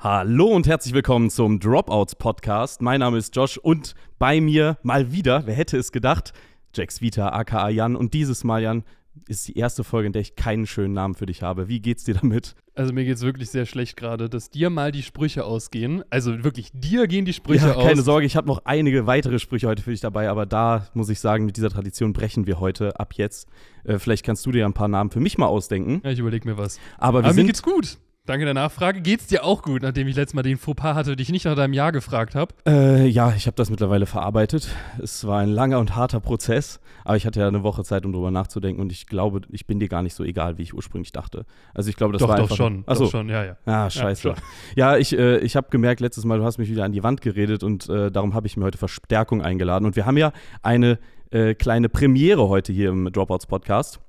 Hallo und herzlich willkommen zum Dropouts Podcast. Mein Name ist Josh und bei mir mal wieder, wer hätte es gedacht, Jax Vita aka Jan und dieses Mal Jan ist die erste Folge, in der ich keinen schönen Namen für dich habe. Wie geht's dir damit? Also mir geht's wirklich sehr schlecht gerade, dass dir mal die Sprüche ausgehen. Also wirklich, dir gehen die Sprüche ja, aus. keine Sorge, ich habe noch einige weitere Sprüche heute für dich dabei, aber da muss ich sagen, mit dieser Tradition brechen wir heute ab jetzt. Äh, vielleicht kannst du dir ein paar Namen für mich mal ausdenken. Ja, ich überlege mir was. Aber, Aber mir geht's gut. Danke der Nachfrage. Geht's dir auch gut, nachdem ich letztes Mal den Fauxpas hatte, dich nicht nach deinem Jahr gefragt habe? Äh, ja, ich habe das mittlerweile verarbeitet. Es war ein langer und harter Prozess, aber ich hatte ja eine Woche Zeit, um drüber nachzudenken und ich glaube, ich bin dir gar nicht so egal, wie ich ursprünglich dachte. Also ich glaube, das Doch, war doch einfach schon. Achso. Doch schon, ja, ja. Ah, scheiße. schon. Ja, ich, äh, ich habe gemerkt, letztes Mal, du hast mich wieder an die Wand geredet und äh, darum habe ich mir heute Verstärkung eingeladen. Und wir haben ja eine äh, kleine Premiere heute hier im Dropouts Podcast.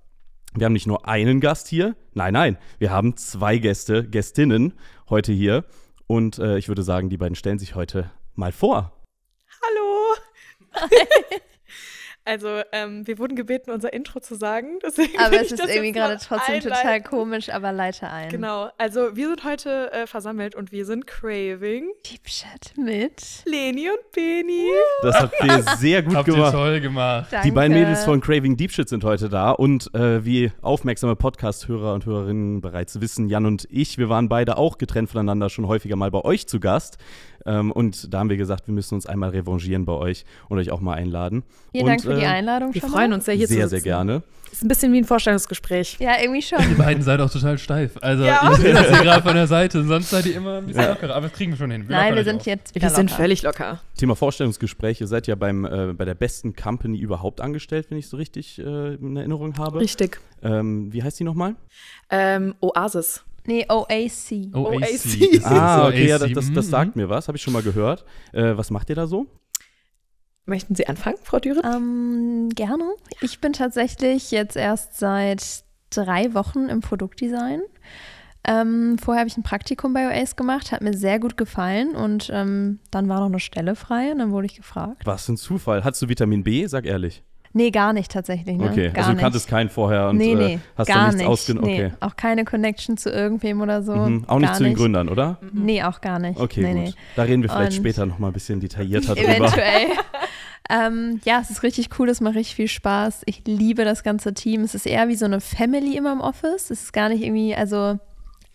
Wir haben nicht nur einen Gast hier, nein, nein, wir haben zwei Gäste, Gästinnen heute hier. Und äh, ich würde sagen, die beiden stellen sich heute mal vor. Hallo! also, ähm, wir wurden gebeten, unser Intro zu sagen. Deswegen Aber es ist irgendwie gerade trotzdem einleiten. total komisch, aber leite ein. Genau, also wir sind heute äh, versammelt und wir sind Craving, Deep Chat mit. Leni und Beni. Das habt ihr sehr gut Habt ihr gemacht. toll gemacht. Danke. Die beiden Mädels von Craving Deep Shit sind heute da und äh, wie aufmerksame Podcast-Hörer und Hörerinnen bereits wissen, Jan und ich, wir waren beide auch getrennt voneinander schon häufiger mal bei euch zu Gast. Ähm, und da haben wir gesagt, wir müssen uns einmal revanchieren bei euch und euch auch mal einladen. Vielen und, Dank für die äh, Einladung Wir freuen uns sehr, hier zu Sehr, sitzen. sehr gerne. Ist ein bisschen wie ein Vorstellungsgespräch. Ja, irgendwie schon. Die beiden seid auch total steif. Also Ja. ich hier gerade von der Seite. Sonst seid ihr immer ein bisschen lockerer. Aber das kriegen wir schon hin. Nein, lockern wir sind auf. jetzt wieder Wir sind locker. völlig locker. Thema Vorstellungsgespräch. Ihr seid ja beim, äh, bei der besten Company überhaupt angestellt, wenn ich so richtig äh, in Erinnerung habe. Richtig. Ähm, wie heißt die nochmal? Ähm, Oasis. Nee, OAC. OAC. Ah, okay, ja, das, das, das Mhm. sagt mir was, habe ich schon mal gehört. Äh, was macht ihr da so? Möchten Sie anfangen, Frau Düren? Ähm, gerne. Ich bin tatsächlich jetzt erst seit drei Wochen im Produktdesign. Ähm, vorher habe ich ein Praktikum bei OAS gemacht, hat mir sehr gut gefallen und ähm, dann war noch eine Stelle frei und dann wurde ich gefragt. Was für ein Zufall. Hattest du Vitamin B? Sag ehrlich. Nee, gar nicht tatsächlich. Ne? Okay, gar also du nicht. kanntest keinen vorher und nee, nee, äh, hast gar da nichts nicht. ausgenommen. Nee, Okay. auch keine Connection zu irgendwem oder so. Mhm. Auch nicht zu den Gründern, oder? Nee, auch gar nicht. Okay, nee, gut. Nee. Da reden wir vielleicht Und- später noch mal ein bisschen detaillierter drüber. Eventuell. ähm, ja, es ist richtig cool, es macht richtig viel Spaß. Ich liebe das ganze Team. Es ist eher wie so eine Family immer im Office. Es ist gar nicht irgendwie, also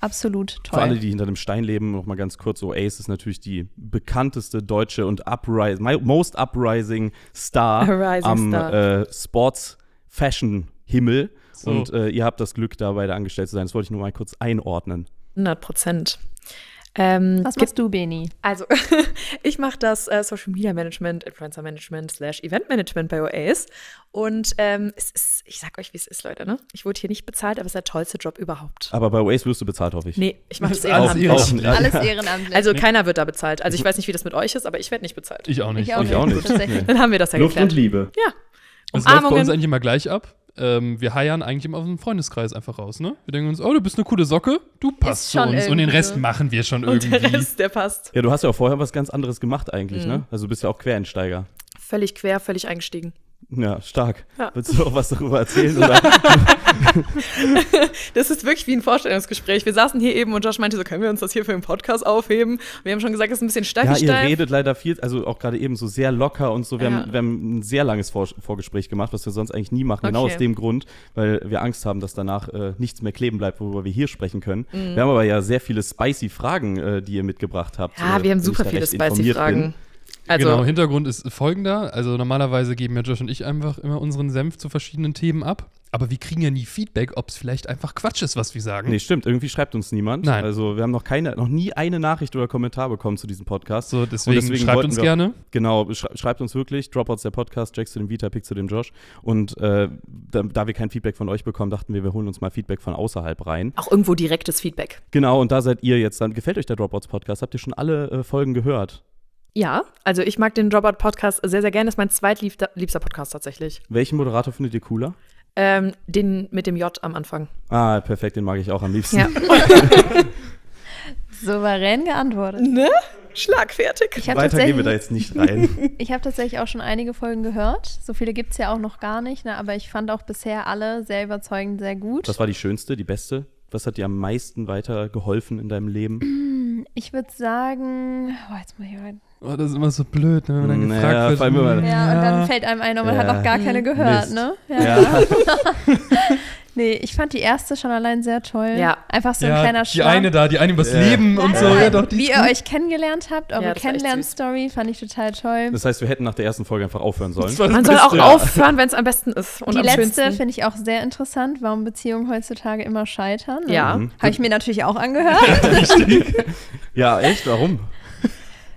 absolut toll. Für alle, die hinter dem Stein leben, noch mal ganz kurz, Ace ist natürlich die bekannteste deutsche und uprise, my- most uprising Star Rising am Star. Äh, Sports Fashion Himmel. So. Und äh, ihr habt das Glück, da beide angestellt zu sein. Das wollte ich nur mal kurz einordnen. 100 Prozent. Ähm, Was machst du, Beni? Also, ich mache das äh, Social Media Management, Influencer Management slash Event Management bei OAS. Und ähm, es ist, ich sag euch, wie es ist, Leute, ne? Ich wurde hier nicht bezahlt, aber es ist der tollste Job überhaupt. Aber bei Waze wirst du bezahlt, hoffe ich. Nee, ich mache das alles ehrenamtlich. Alles ehrenamtlich. Also keiner wird da bezahlt. Also ich weiß nicht, wie das mit euch ist, aber ich werde nicht bezahlt. Ich auch nicht. ich auch ich nicht. auch nicht. Dann haben wir das ja Luft und geklärt. Liebe. Ja. Das läuft bei uns eigentlich immer gleich ab. Ähm, wir heiern eigentlich immer aus dem Freundeskreis einfach raus, ne? Wir denken uns, oh, du bist eine coole Socke, du passt zu uns. Und den irgendwie Rest machen wir schon Und irgendwie. der Rest, der passt. Ja, du hast ja auch vorher was ganz anderes gemacht eigentlich, ne? Also du bist ja auch Quereinsteiger. Völlig quer, völlig eingestiegen. Ja, stark. Ja. Willst du auch was darüber erzählen? Oder? Das ist wirklich wie ein Vorstellungsgespräch. Wir saßen hier eben und Josh meinte so, können wir uns das hier für den Podcast aufheben? Wir haben schon gesagt, es ist ein bisschen steif. ja, ihr steif. redet leider viel, also auch gerade eben so sehr locker und so. Wir, Ja. haben, wir haben ein sehr langes Vor Vorgespräch gemacht, was wir sonst eigentlich nie machen. Genau Okay. aus dem Grund, weil wir Angst haben, dass danach äh, nichts mehr kleben bleibt, worüber wir hier sprechen können. Mhm. Wir haben aber ja sehr viele spicy Fragen, äh, die ihr mitgebracht habt. Ja, äh, wir haben super viele spicy Fragen. bin. Also, genau, Hintergrund ist folgender. Also normalerweise geben ja Josh und ich einfach immer unseren Senf zu verschiedenen Themen ab. Aber wir kriegen ja nie Feedback, ob es vielleicht einfach Quatsch ist, was wir sagen. Nee, stimmt. Irgendwie schreibt uns niemand. Nein. Also wir haben noch keine, noch nie eine Nachricht oder Kommentar bekommen zu diesem Podcast. So, deswegen, Und deswegen schreibt uns wir- gerne. Genau, schrei- schreibt uns wirklich, Dropouts der Podcast, Jack zu dem Vita, Pick zu dem Josh. Und äh, da, da wir kein Feedback von euch bekommen, dachten wir, wir holen uns mal Feedback von außerhalb rein. auch irgendwo direktes Feedback. Genau, und da seid ihr jetzt dann. Gefällt euch der Dropouts Podcast? Habt ihr schon alle äh, Folgen gehört? Ja, also ich mag den Dropout Podcast sehr, sehr gerne. Das ist mein zweitliebster liebster Podcast tatsächlich. Welchen Moderator findet ihr cooler? Ähm, den mit dem J am Anfang. Ah, perfekt, den mag ich auch am liebsten. Ja. Souverän geantwortet. ne? Schlagfertig. Ich habe Weiter gehen wir da tatsächlich, jetzt nicht rein. ich hab tatsächlich auch schon einige Folgen gehört. So viele gibt es ja auch noch gar nicht, ne? aber ich fand auch bisher alle sehr überzeugend, sehr gut. Was war die schönste, die beste? Was hat dir am meisten weitergeholfen in deinem Leben? Ich würde sagen, oh, jetzt muss ich mal. Oh, das ist immer so blöd, ne, wenn man dann Naja, gefragt wird. man- hm, Ja, und dann fällt einem ein, und man hat Ja. noch gar keine gehört, Mist. ne? Ja. nee, ich fand die erste schon allein sehr toll. Ja. Einfach so ein ja, kleiner die Schwamm. eine da, die eine übers Ja. Leben und so. Ja, doch, die Wie ihr gut. euch kennengelernt habt, eure Ja. Kennenlernstory, fand ich total toll. Das heißt, wir hätten nach der ersten Folge einfach aufhören sollen. Man soll auch aufhören, wenn es am besten ist. Und die am letzte finde ich auch sehr interessant, warum Beziehungen heutzutage immer scheitern. Ne? Ja. Mhm. Habe ich mir natürlich auch angehört. Ja, echt? Warum?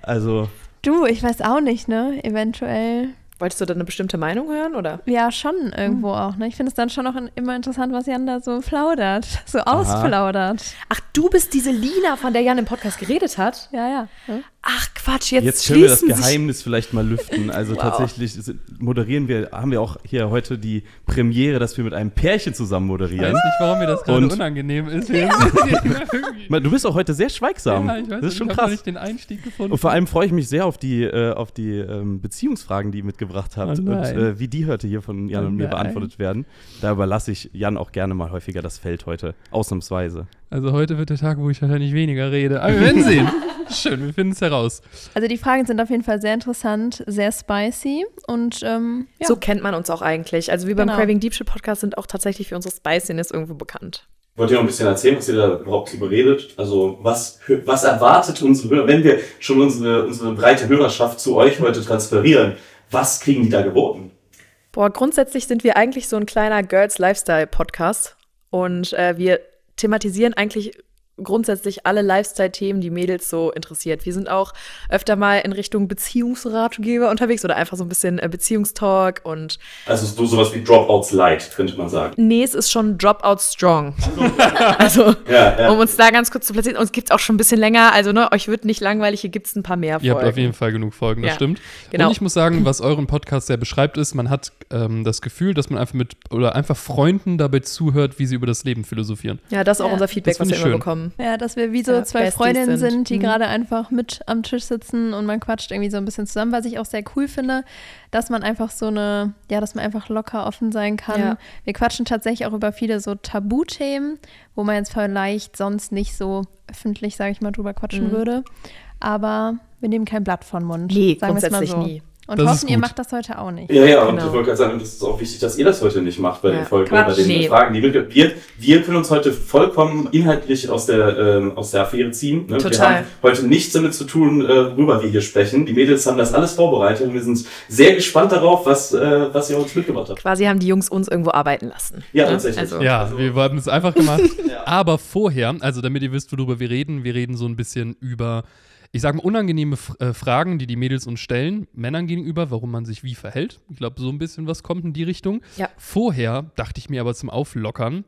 Also, du, ich weiß auch nicht, ne? Eventuell. Wolltest du da eine bestimmte Meinung hören, oder? Ja, schon irgendwo auch, ne? Ich finde es dann schon auch immer interessant, was Jan da so plaudert, so ausplaudert. Ach, du bist diese Lina, von der Jan im Podcast geredet hat? Ja, ja. ne? Ach, Quatsch, jetzt, jetzt können wir das. Geheimnis vielleicht mal lüften. Also Wow. tatsächlich moderieren wir, haben wir auch hier heute die Premiere, dass wir mit einem Pärchen zusammen Ich moderieren. weiß nicht, warum mir das gerade Und- unangenehm ist. Man, Du bist auch heute sehr schweigsam. Ja, ich weiß das nicht, ist schon ich habe noch krass. nicht den Einstieg gefunden. Und vor allem freue ich mich sehr auf die, äh, auf die ähm, Beziehungsfragen, die ihr mitgebracht habt. Oh und äh, wie die heute hier von Jan Oh und mir nein. beantwortet werden. Da überlasse ich Jan auch gerne mal häufiger das Feld heute. Ausnahmsweise. Also heute wird der Tag, wo ich wahrscheinlich weniger rede. Aber wir werden sehen. Schön, wir finden es heraus. Also die Fragen sind auf jeden Fall sehr interessant, sehr spicy und ähm, ja. So kennt man uns auch eigentlich. Also wir beim Genau. Craving Deep Shit Podcast sind auch tatsächlich für unsere Spiciness irgendwo bekannt. Wollt ihr noch ein bisschen erzählen, was ihr da überhaupt drüber redet? Also was, was erwartet unsere Hörer, wenn wir schon unsere, unsere breite Hörerschaft zu euch heute transferieren, was kriegen die da geboten? Boah, grundsätzlich sind wir eigentlich so ein kleiner Girls Lifestyle Podcast und äh, wir thematisieren eigentlich grundsätzlich alle Lifestyle-Themen, die Mädels so interessiert. Wir sind auch öfter mal in Richtung Beziehungsratgeber unterwegs oder einfach so ein bisschen äh, Beziehungstalk und Also so sowas wie Dropouts Light, könnte man sagen. nee, es ist schon Dropout Strong. also, Ja, ja. um uns da ganz kurz zu platzieren, uns gibt es auch schon ein bisschen länger, also ne, euch wird nicht langweilig, hier gibt es ein paar mehr Ihr habt Folgen. auf jeden Fall genug Folgen, das Ja, stimmt. genau. Und ich muss sagen, was euren Podcast sehr beschreibt, ist, man hat ähm, das Gefühl, dass man einfach mit oder einfach Freunden dabei zuhört, wie sie über das Leben philosophieren. Ja, das ist auch Ja. unser Feedback, was wir immer schön. bekommen. Ja, dass wir wie so Ja, zwei Besties Freundinnen sind. sind, die Mhm. gerade einfach mit am Tisch sitzen und man quatscht irgendwie so ein bisschen zusammen, was ich auch sehr cool finde, dass man einfach so eine, ja, dass man einfach locker offen sein kann. Ja. Wir quatschen tatsächlich auch über viele so Tabuthemen, wo man jetzt vielleicht sonst nicht so öffentlich, sage ich mal, drüber quatschen Mhm. würde. Aber wir nehmen kein Blatt von Mund. Nee, grundsätzlich so. nie. Und Das hoffen, ihr macht das heute auch nicht. Ja, ja, und Genau. ich wollte gerade sagen, das ist auch wichtig, dass ihr das heute nicht macht bei Ja, den Folgen, bei den nee. Fragen. Die wir, wir, wir können uns heute vollkommen inhaltlich aus der, ähm, aus der Affäre ziehen. Ne? Wir Total. haben heute nichts damit zu tun, äh, worüber wir hier sprechen. Die Mädels haben das alles vorbereitet und wir sind sehr gespannt darauf, was, äh, was ihr uns mitgebracht habt. Quasi haben die Jungs uns irgendwo arbeiten lassen. Ja, Ne? tatsächlich. Also, Ja, Also- wir haben es einfach gemacht. Ja. Aber vorher, also damit ihr wisst, worüber wir reden, wir reden so ein bisschen über, ich sage mal, unangenehme F äh, Fragen, die die Mädels uns stellen, Männern gegenüber, warum man sich wie verhält. Ich glaube, so ein bisschen was kommt in die Richtung. Ja. Vorher dachte ich mir aber zum Auflockern,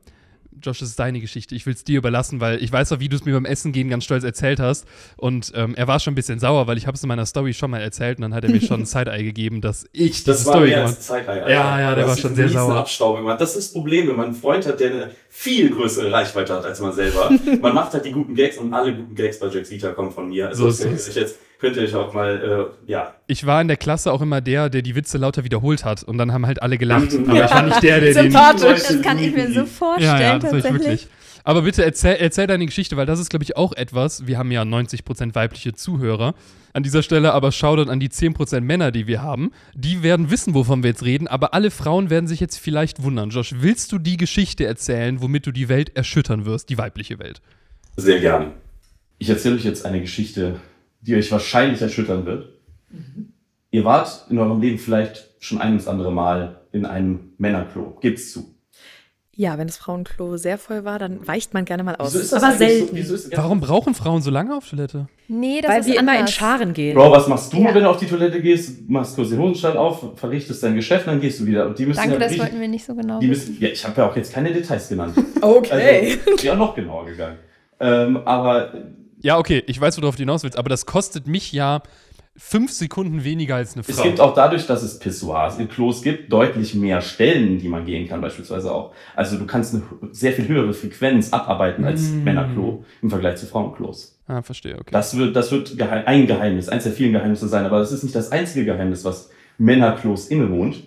Josh, das ist deine Geschichte. Ich will es dir überlassen, weil ich weiß auch, wie du es mir beim Essen gehen ganz stolz erzählt hast. Und ähm, er war schon ein bisschen sauer, weil ich habe es in meiner Story schon mal erzählt und dann hat er mir schon ein Side-Eye gegeben, dass ich Das war Story mehr als Zeit. Ja, ja, der war schon sehr sauer. Das ist das Problem, wenn man einen Freund hat, der eine viel größere Reichweite hat als man selber. man macht halt die guten Gags und alle guten Gags bei Jax Vita kommen von mir. Also So das ist es. jetzt könnt ihr euch auch mal, äh, ja. Ich war in der Klasse auch immer der, der die Witze lauter wiederholt hat und dann haben halt alle gelacht. Mhm. Aber ich war nicht der, der den. Sympathisch. Das kann ich mir so vorstellen, Ja, ja, das war ich tatsächlich. wirklich. Aber bitte erzähl, erzähl deine Geschichte, weil das ist, glaube ich, auch etwas. Wir haben ja 90% weibliche Zuhörer. An dieser Stelle aber Shoutout an die 10% Männer, die wir haben. Die werden wissen, wovon wir jetzt reden, aber alle Frauen werden sich jetzt vielleicht wundern. Josh, willst du die Geschichte erzählen, womit du die Welt erschüttern wirst, die weibliche Welt? Sehr gerne. Ich erzähle euch jetzt eine Geschichte, die euch wahrscheinlich erschüttern wird. Ihr wart in eurem Leben vielleicht schon ein ins andere Mal in einem Männerklo. Gebt's zu. Ja, wenn das Frauenklo sehr voll war, dann weicht man gerne mal aus. Wieso ist das Aber selten. So, wieso ist, Warum brauchen Frauen so lange auf Toilette? Nee, das Weil ist wir immer in. Scharen gehen. Bro, was machst du, Ja. wenn du auf die Toilette gehst? Machst kurz den Hosenstall auf, verrichtest dein Geschäft, dann gehst du wieder. Und die müssen Danke, ja das wollten wir nicht so genau die wissen. müssen, ja, ich habe ja auch jetzt keine Details genannt. Okay. Also, ja, noch genauer gegangen. Ähm, aber Ja, okay, ich weiß, worauf du hinaus willst, aber das kostet mich ja fünf Sekunden weniger als eine Frau. es gibt auch dadurch, dass es Pissoirs in Klos gibt, deutlich mehr Stellen, die man gehen kann, beispielsweise auch. Also du kannst eine sehr viel höhere Frequenz abarbeiten als Mm. Männerklo im Vergleich zu Frauenklos. Ah, verstehe, okay. Das wird, das wird geheim, ein Geheimnis, eins der vielen Geheimnisse sein, aber das ist nicht das einzige Geheimnis, was Männerklos innewohnt.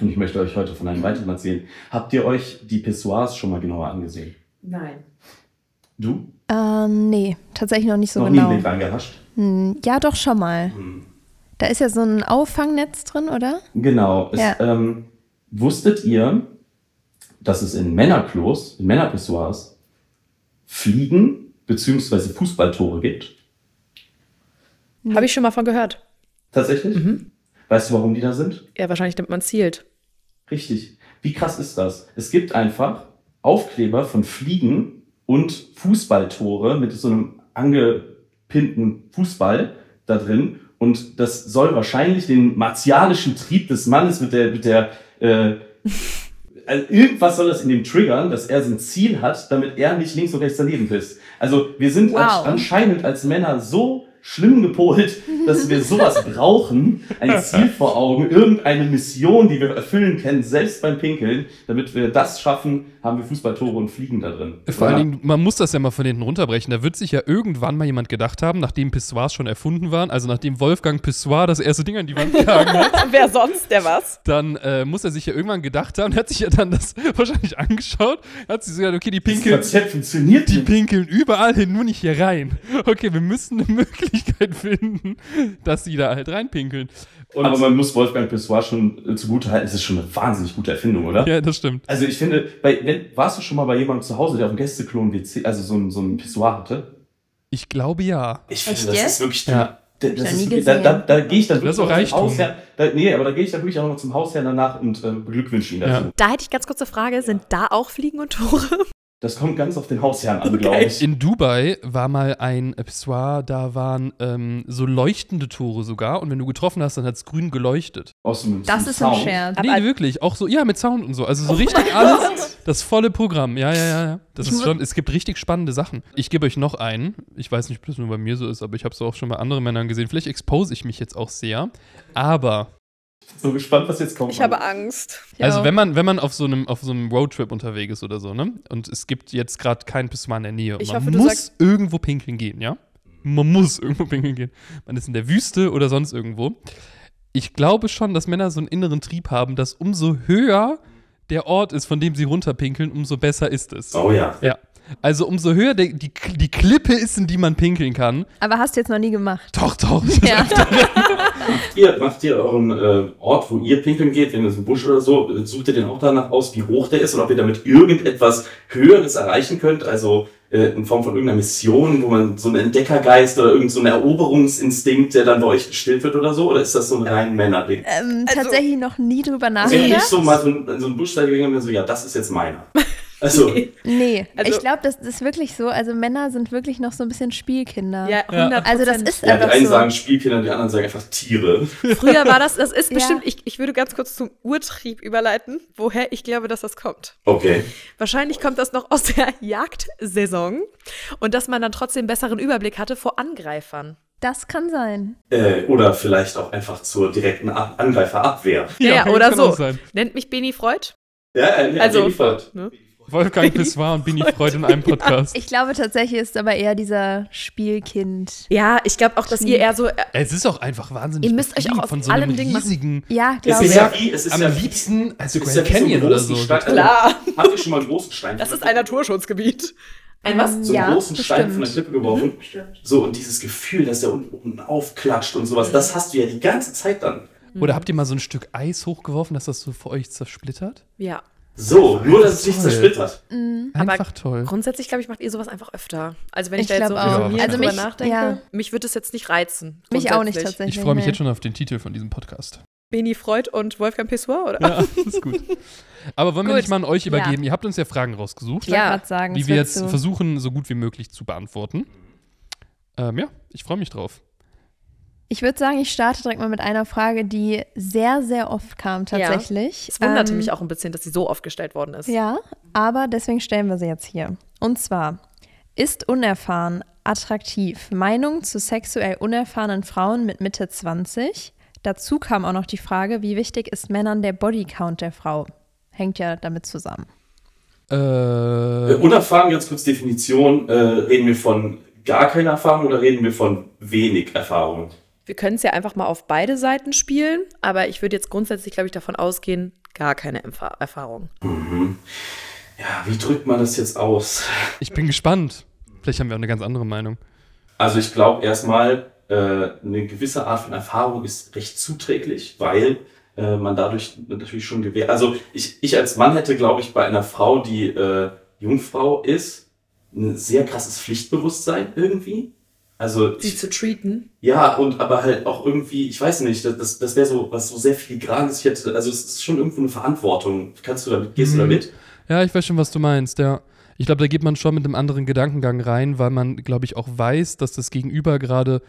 Und ich möchte euch heute von einem weiteren erzählen. Habt ihr euch die Pissoirs schon mal genauer angesehen? Nein. Du? Äh, nee, tatsächlich noch nicht so Noch nie genau. einen Blick reingehascht? Hm, ja, doch schon mal. Hm. Da ist ja so ein Auffangnetz drin, oder? Genau. Es, Ja. ähm, wusstet ihr, dass es in Männerklos, in Männerpissoirs, Fliegen bzw. Fußballtore gibt? Habe ich schon mal von gehört. Tatsächlich? Mhm. Weißt du, warum die da sind? Ja, wahrscheinlich damit man zielt. Richtig. Wie krass ist das? Es gibt einfach Aufkleber von Fliegen und Fußballtore mit so einem angepinnten Fußball da drin. Und das soll wahrscheinlich den martialischen Trieb des Mannes mit der, mit der, äh, also irgendwas soll das in dem triggern, dass er so ein Ziel hat, damit er nicht links und rechts daneben pisst. Also wir sind Wow. als, anscheinend als Männer so schlimm gepolt, dass wir sowas brauchen, ein Ziel vor Augen, irgendeine Mission, die wir erfüllen können, selbst beim Pinkeln. Damit wir das schaffen, haben wir Fußballtore und Fliegen da drin. Vor allen Dingen, man muss das ja mal von hinten runterbrechen. Da wird sich ja irgendwann mal jemand gedacht haben, nachdem Pissoirs schon erfunden waren, also nachdem Wolfgang Pissoir das erste Ding an die Wand gehangen hat, Wer sonst, der was? dann äh, muss er sich ja irgendwann gedacht haben, hat sich ja dann das wahrscheinlich angeschaut, hat sich gesagt, okay, die das pinkeln, Konzept funktioniert die nicht. pinkeln überall hin, nur nicht hier rein. Okay, wir müssen eine Möglichkeit finden, dass sie da halt reinpinkeln. Und Aber man muss Wolfgang Pissoir schon zugute halten, es ist schon eine wahnsinnig gute Erfindung, oder? ja, das stimmt. Also ich finde, bei, wenn, warst du schon mal bei jemandem zu Hause, der auf dem Gästeklo ein WC, also so ein, so ein Pissoir hatte? Ich glaube ja. Ich finde, finde, das das ist wirklich, Ja. das ist da, da, da gehe ich dann wirklich auch zum da, nee, aber da gehe ich dann wirklich auch noch zum Hausherrn danach und äh, beglückwünsche ihn dazu. Ja. Da hätte ich ganz kurze Frage. Sind da auch Fliegen und Tore? Das kommt ganz auf den Hausherrn an, glaube ich. In Dubai war mal ein Pissoir, da waren ähm, so leuchtende Tore sogar und wenn du getroffen hast, dann hat es grün geleuchtet. Aus dem, Das ist ein Sound. Scherz. nee, wirklich, auch so, ja, mit Sound und so. Also so richtig alles, das volle Programm. Ja, ja, ja, ja. Das ist schon, es gibt richtig spannende Sachen. Ich gebe euch noch einen. Ich weiß nicht, ob das nur bei mir so ist, aber ich habe es auch schon bei anderen Männern gesehen. Vielleicht expose ich mich jetzt auch sehr. Aber, So gespannt, was jetzt kommt. Ich habe Angst. also Ja. wenn man, wenn man auf so einem, auf so einem Roadtrip unterwegs ist oder so, ne? Und es gibt jetzt gerade kein Pissoir in der Nähe. Ich man hoffe, muss irgendwo pinkeln gehen, ja? Man muss irgendwo pinkeln gehen. Man ist in der Wüste oder sonst irgendwo. Ich glaube schon, dass Männer so einen inneren Trieb haben, dass umso höher der Ort ist, von dem sie runterpinkeln, umso besser ist es. Oh ja. Ja. Also umso höher der, die, die Klippe ist, in die man pinkeln kann. Aber hast du jetzt noch nie gemacht. Doch, doch. Ja. Ihr, macht ihr euren äh, Ort, wo ihr pinkeln geht, wenn es ein Busch oder so, äh, sucht ihr den auch danach aus, wie hoch der ist und ob ihr damit irgendetwas Höheres erreichen könnt, also äh, in Form von irgendeiner Mission, wo man so einen Entdeckergeist oder irgendein so ein Eroberungsinstinkt, der dann bei euch gestillt wird oder so, oder ist das so ein rein Männerding? Ähm, Also- tatsächlich noch nie drüber Also wenn ich nachgedacht. so mal so in, so einen Busch da gegangen bin, so, ja, das ist jetzt meiner. Also, Nee, Also- ich glaube, das ist wirklich so. Also Männer sind wirklich noch so ein bisschen Spielkinder. Ja, 100 Also das ist ja, die einfach einen so. sagen Spielkinder, die anderen sagen einfach Tiere. Früher war das, das ist Ja. bestimmt, ich, ich würde ganz kurz zum Urtrieb überleiten, woher ich glaube, dass das kommt. Okay. Wahrscheinlich kommt das noch aus der Jagdsaison und dass man dann trotzdem besseren Überblick hatte vor Angreifern. Das kann sein. Äh, oder vielleicht auch einfach zur direkten Ab Angreiferabwehr. Ja, oder kann so. Nennt mich Beni Freud. Ja, äh, ja, Also- jedenfalls. Ne? Wolfgang Pissoir und Bini Freud in einem Podcast. Ich glaube tatsächlich ist aber eher dieser Spielkind. Ja, ich glaube auch, dass ihr eher so. Äh, Es ist auch einfach wahnsinnig Ihr müsst euch auch von so einem allem Ding machen. riesigen Ja, Es glaube ist ich. ja es ist am ja liebsten, also es ist Grand ja so Canyon einen oder so. Stein. Klar. Habt ihr schon mal einen großen Stein? das ist ein Naturschutzgebiet. Ein was? so einen Ja, großen Stein von der bestimmt. Klippe geworfen. So, und dieses Gefühl, dass der unten, unten aufklatscht und sowas, das hast du ja die ganze Zeit dann. Oder habt ihr mal so ein Stück Eis hochgeworfen, dass das so für euch zersplittert? Ja. So, nur dass es sich zersplittert. Aber Einfach toll. Grundsätzlich, glaube ich, macht ihr sowas einfach öfter. Also wenn ich, Ich da jetzt so auch. resümiert Also mich- nachdenke, ja. mich würde es jetzt nicht reizen. Mich auch nicht tatsächlich. Ich freue mich nee. jetzt schon auf den Titel von diesem Podcast. Beni Freud und Wolfgang Pessoir, oder? Ja, das ist gut. Aber wollen wir Gut. nicht mal an euch Ja. übergeben? Ihr habt uns ja Fragen rausgesucht, Ja. sagen, die wir jetzt so. versuchen, so gut wie möglich zu beantworten. Ähm, ja, ich freue mich drauf. Ich würde sagen, ich starte direkt mal mit einer Frage, die sehr, sehr oft kam tatsächlich. Es wunderte Ähm, mich auch ein bisschen, dass sie so oft gestellt worden ist. Ja, aber deswegen stellen wir sie jetzt hier. Und zwar, ist unerfahren attraktiv? Meinung zu sexuell unerfahrenen Frauen mit Mitte 20. Dazu kam auch noch die Frage, wie wichtig ist Männern der Bodycount der Frau? Hängt ja damit zusammen. Äh, Äh, unerfahren, ganz kurz Definition, äh, reden wir von gar keine Erfahrung oder reden wir von wenig Erfahrung? Wir können es ja einfach mal auf beide Seiten spielen, aber ich würde jetzt grundsätzlich, glaube ich, davon ausgehen, gar keine Empfa Erfahrung. Mhm. Ja, wie drückt man das jetzt aus? Ich bin gespannt. Vielleicht haben wir auch eine ganz andere Meinung. Also ich glaube erstmal, äh, eine gewisse Art von Erfahrung ist recht zuträglich, weil äh, man dadurch natürlich schon gewährt. Also ich, ich als Mann hätte, glaube ich, bei einer Frau, die äh, Jungfrau ist, ein sehr krasses Pflichtbewusstsein irgendwie. Also Sie ich, zu treaten. ja, und aber halt auch irgendwie, ich weiß nicht, das, das, wäre so was so sehr filigranes. Ich hätte, also es ist schon irgendwo eine Verantwortung. Kannst du damit, gehst du Mhm. damit? Ja, ich weiß schon, was du meinst, ja. Ich glaube, da geht man schon mit einem anderen Gedankengang rein, weil man, glaube ich, auch weiß, dass das Gegenüber gerade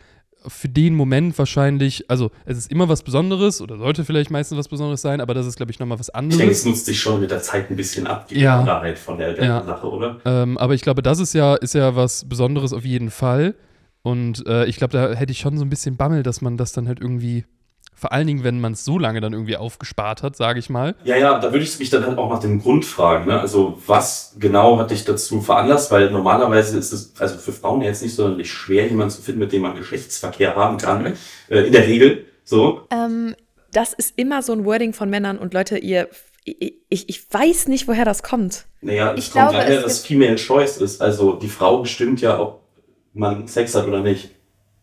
für den Moment wahrscheinlich, also es ist immer was Besonderes oder sollte vielleicht meistens was Besonderes sein, aber das ist, glaube ich, nochmal was Ich denke, es anderes. nutzt sich schon mit der Zeit ein bisschen ab, die Ja. Klarheit von der ganzen Ja. Sache, oder? Ähm, aber ich glaube, das ist ja, ist ja was Besonderes auf jeden Fall. Und äh, ich glaube, da hätte ich schon so ein bisschen Bammel, dass man das dann halt irgendwie, vor allen Dingen, wenn man es so lange dann irgendwie aufgespart hat, sage ich mal. Ja, ja, da würde ich mich dann halt auch nach dem Grund fragen. Ne? Also was genau hat dich dazu veranlasst? Weil normalerweise ist es also für Frauen jetzt nicht sonderlich schwer, jemanden zu finden, mit dem man Geschlechtsverkehr haben kann. Äh, in der Regel so. Ähm, Das ist immer so ein Wording von Männern und Leute, ihr, ich, ich, weiß nicht, woher das kommt. Naja, es Ich kommt glaube, daher, es dass Female Choice ist. Also die Frau bestimmt ja, ob man Sex hat oder nicht.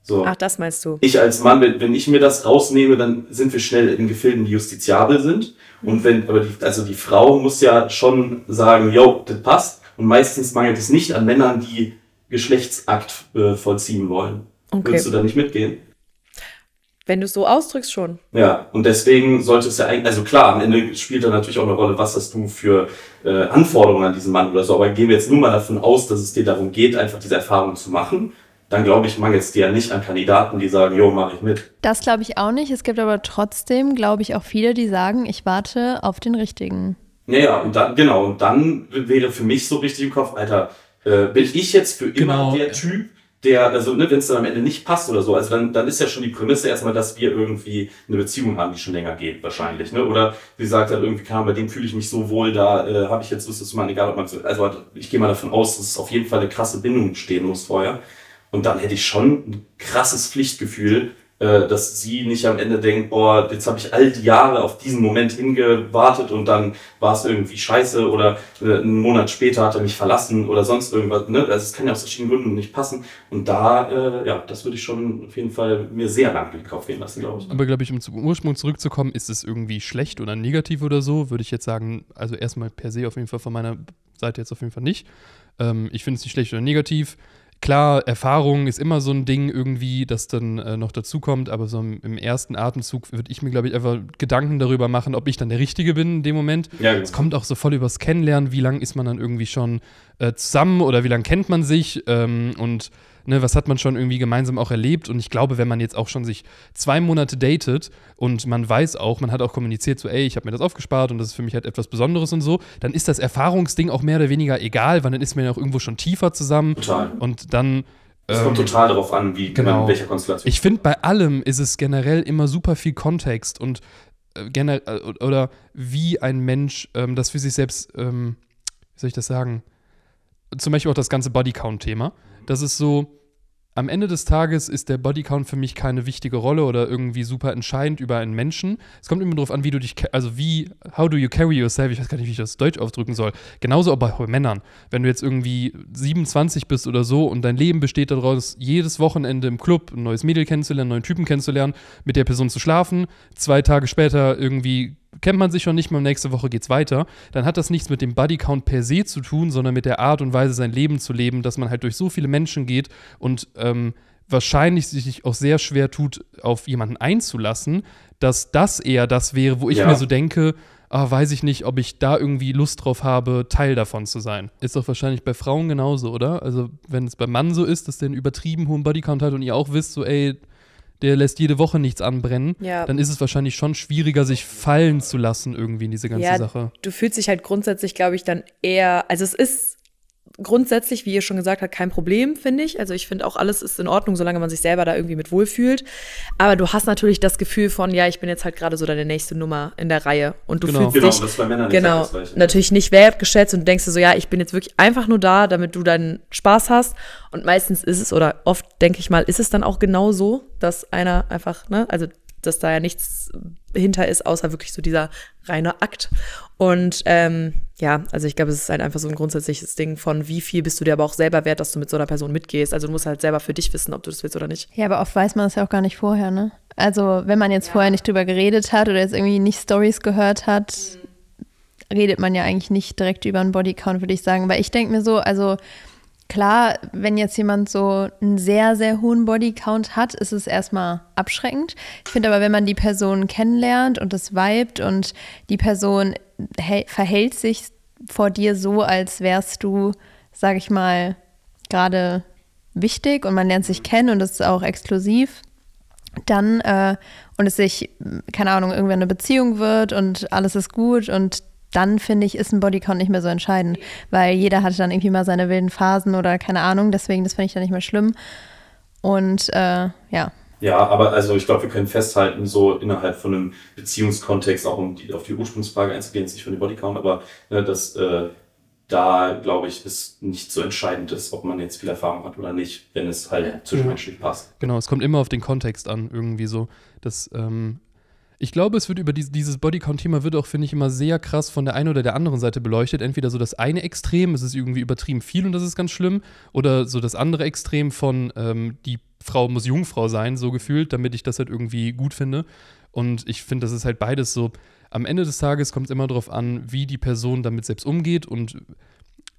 So. Ach, das meinst du. Ich als Mann, wenn, wenn ich mir das rausnehme, dann sind wir schnell in Gefilden, die justiziabel sind. Und wenn, aber die, also die Frau muss ja schon sagen, yo, das passt. Und meistens mangelt es nicht an Männern, die Geschlechtsakt äh, vollziehen wollen. Okay. Würdest du da nicht mitgehen? Wenn du es so ausdrückst, schon. Ja, und deswegen sollte es ja eigentlich, also klar, am Ende spielt da natürlich auch eine Rolle, was hast du für äh, Anforderungen an diesen Mann oder so. Aber gehen wir jetzt nur mal davon aus, dass es dir darum geht, einfach diese Erfahrung zu machen, dann glaube ich, mangelt es dir ja nicht an Kandidaten, die sagen, jo, mache ich mit. das glaube ich auch nicht. Es gibt aber trotzdem, glaube ich, auch viele, die sagen, ich warte auf den richtigen. Ja, ja, und dann, genau, und dann wäre für mich so richtig im Kopf, Alter, äh, bin ich jetzt für immer Genau. der Typ, der, also ne, wenn es dann am Ende nicht passt oder so, also dann, dann ist ja schon die Prämisse erstmal, dass wir irgendwie eine Beziehung haben, die schon länger geht, wahrscheinlich, ne? Oder sie sagt halt irgendwie, kann, bei dem fühle ich mich so wohl, da äh, habe ich jetzt Lust, das machen, egal ob man so, also ich gehe mal davon aus, dass es auf jeden Fall eine krasse Bindung stehen muss vorher. Und dann hätte ich schon ein krasses Pflichtgefühl, dass sie nicht am Ende denkt, boah, jetzt habe ich all die Jahre auf diesen Moment hingewartet und dann war es irgendwie scheiße oder äh, einen Monat später hat er mich verlassen oder sonst irgendwas. Ne? Also es kann ja aus verschiedenen Gründen nicht passen. Und da, äh, ja, das würde ich schon auf jeden Fall mir sehr lang den Kopf gehen lassen, glaube ich. Aber glaube ich, um zum Ursprung zurückzukommen, ist es irgendwie schlecht oder negativ oder so, würde ich jetzt sagen, also erstmal per se auf jeden Fall von meiner Seite jetzt auf jeden Fall nicht. Ähm, ich finde es nicht schlecht oder negativ. Klar, Erfahrung ist immer so ein Ding irgendwie, das dann äh, noch dazukommt, aber so im, im ersten Atemzug würde ich mir, glaube ich, einfach Gedanken darüber machen, ob ich dann der Richtige bin in dem Moment. Ja, genau. Es kommt auch so voll übers Kennenlernen, wie lange ist man dann irgendwie schon äh, zusammen oder wie lange kennt man sich ähm, und ne, was hat man schon irgendwie gemeinsam auch erlebt. Und ich glaube, wenn man jetzt auch schon sich zwei Monate datet und man weiß auch, man hat auch kommuniziert, so, ey, ich habe mir das aufgespart und das ist für mich halt etwas Besonderes und so, dann ist das Erfahrungsding auch mehr oder weniger egal, weil dann ist man ja auch irgendwo schon tiefer zusammen Total. und dann. Es kommt ähm, total darauf an, wie genau. man, in welcher Konstellation. ich finde, bei allem ist es generell immer super viel Kontext und äh, generell äh, oder wie ein Mensch ähm, das für sich selbst, ähm, wie soll ich das sagen? Zum Beispiel auch das ganze Bodycount-Thema. Das ist so, am Ende des Tages ist der Bodycount für mich keine wichtige Rolle oder irgendwie super entscheidend über einen Menschen. Es kommt immer darauf an, wie du dich, also wie, how do you carry yourself? Ich weiß gar nicht, wie ich das Deutsch ausdrücken soll. Genauso auch bei Männern. Wenn du jetzt irgendwie 27 bist oder so und dein Leben besteht daraus, jedes Wochenende im Club ein neues Mädel kennenzulernen, einen neuen Typen kennenzulernen, mit der Person zu schlafen, zwei Tage später irgendwie kennt man sich schon nicht mehr, nächste Woche geht's weiter, dann hat das nichts mit dem Bodycount per se zu tun, sondern mit der Art und Weise, sein Leben zu leben, dass man halt durch so viele Menschen geht und ähm, wahrscheinlich sich auch sehr schwer tut, auf jemanden einzulassen, dass das eher das wäre, wo ich Ja. mir so denke, ah, weiß ich nicht, ob ich da irgendwie Lust drauf habe, Teil davon zu sein. Ist doch wahrscheinlich bei Frauen genauso, oder? Also, wenn es beim Mann so ist, dass der einen übertrieben hohen Bodycount hat und ihr auch wisst, so, ey, der lässt jede Woche nichts anbrennen, Ja. dann ist es wahrscheinlich schon schwieriger, sich fallen zu lassen irgendwie in diese ganze Ja, Sache. du fühlst dich halt grundsätzlich, glaube ich, dann eher, also es ist grundsätzlich, wie ihr schon gesagt habt, kein Problem, finde ich. Also ich finde auch alles ist in Ordnung, solange man sich selber da irgendwie mit wohlfühlt. Aber du hast natürlich das Gefühl von, ja, ich bin jetzt halt gerade so deine nächste Nummer in der Reihe. Und du Genau. fühlst genau, dich das ist bei Männern genau, Gleiche. natürlich nicht wertgeschätzt und du denkst dir so, ja, ich bin jetzt wirklich einfach nur da, damit du deinen Spaß hast. Und meistens ist es, oder oft denke ich mal, ist es dann auch genau so, dass einer einfach, ne, also dass da ja nichts hinter ist, außer wirklich so dieser reine Akt. Und ähm, ja, also ich glaube, es ist halt einfach so ein grundsätzliches Ding von, wie viel bist du dir aber auch selber wert, dass du mit so einer Person mitgehst. Also du musst halt selber für dich wissen, ob du das willst oder nicht. Ja, aber oft weiß man das ja auch gar nicht vorher, ne? Also wenn man jetzt vorher nicht drüber geredet hat oder jetzt irgendwie nicht Stories gehört hat, redet man ja eigentlich nicht direkt über einen Bodycount, würde ich sagen. Weil ich denke mir so, also klar, wenn jetzt jemand so einen sehr, sehr hohen Bodycount hat, ist es erstmal abschreckend. Ich finde aber, wenn man die Person kennenlernt und es vibet und die Person verhält sich vor dir so, als wärst du, sag ich mal, gerade wichtig und man lernt sich kennen und es ist auch exklusiv, dann äh, und es sich, keine Ahnung, irgendwann eine Beziehung wird und alles ist gut und dann finde ich, ist ein Bodycount nicht mehr so entscheidend, weil jeder hatte dann irgendwie mal seine wilden Phasen oder keine Ahnung, deswegen, das finde ich dann nicht mehr schlimm. Und äh, ja. Ja, aber also ich glaube, wir können festhalten, so innerhalb von einem Beziehungskontext, auch um die, auf die Ursprungsfrage einzugehen, jetzt nicht von dem Bodycount, aber ne, dass äh, da, glaube ich, es nicht so entscheidend ist, ob man jetzt viel Erfahrung hat oder nicht, wenn es halt ja. zwischenmenschlich passt. Genau, es kommt immer auf den Kontext an, irgendwie so. Das ähm, ich glaube, es wird über die, dieses Bodycount-Thema wird auch, finde ich, immer sehr krass von der einen oder der anderen Seite beleuchtet. Entweder so das eine Extrem, es ist irgendwie übertrieben viel und das ist ganz schlimm, oder so das andere Extrem von ähm, die Frau muss Jungfrau sein, so gefühlt, damit ich das halt irgendwie gut finde. Und ich finde, das ist halt beides so. Am Ende des Tages kommt es immer darauf an, wie die Person damit selbst umgeht und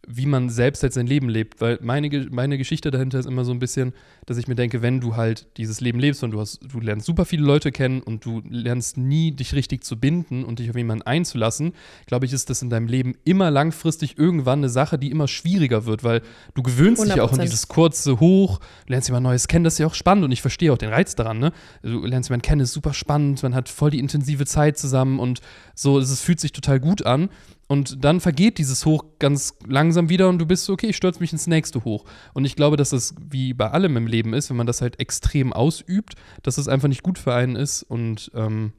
wie man selbst halt sein Leben lebt. Weil meine, meine Geschichte dahinter ist immer so ein bisschen, dass ich mir denke, wenn du halt dieses Leben lebst und du hast, du lernst super viele Leute kennen und du lernst nie, dich richtig zu binden und dich auf jemanden einzulassen, glaube ich, ist das in deinem Leben immer langfristig irgendwann eine Sache, die immer schwieriger wird, weil du gewöhnst 100%. dich auch an dieses kurze Hoch, du lernst jemand Neues kennen, das ist ja auch spannend und ich verstehe auch den Reiz daran, ne? Du lernst jemanden kennen, ist super spannend, man hat voll die intensive Zeit zusammen und so, es fühlt sich total gut an. Und dann vergeht dieses Hoch ganz langsam wieder und du bist so, okay, ich stürze mich ins nächste Hoch. Und ich glaube, dass das wie bei allem im Leben ist, wenn man das halt extrem ausübt, dass das einfach nicht gut für einen ist. Und ähm,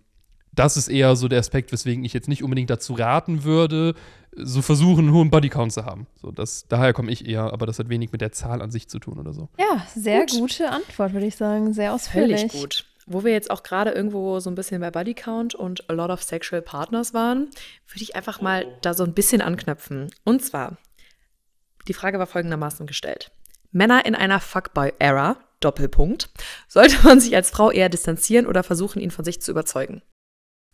das ist eher so der Aspekt, weswegen ich jetzt nicht unbedingt dazu raten würde, so versuchen, einen hohen Bodycount zu haben. So, das, daher komme ich eher, aber das hat wenig mit der Zahl an sich zu tun oder so. Ja, sehr gut. gute Antwort, würde ich sagen. Sehr ausführlich. Völlig gut. Wo wir jetzt auch gerade irgendwo so ein bisschen bei Body Count und a lot of sexual partners waren, würde ich einfach mal da so ein bisschen anknüpfen. Und zwar, die Frage war folgendermaßen gestellt. Männer in einer Fuckboy-Era, Doppelpunkt, sollte man sich als Frau eher distanzieren oder versuchen, ihn von sich zu überzeugen?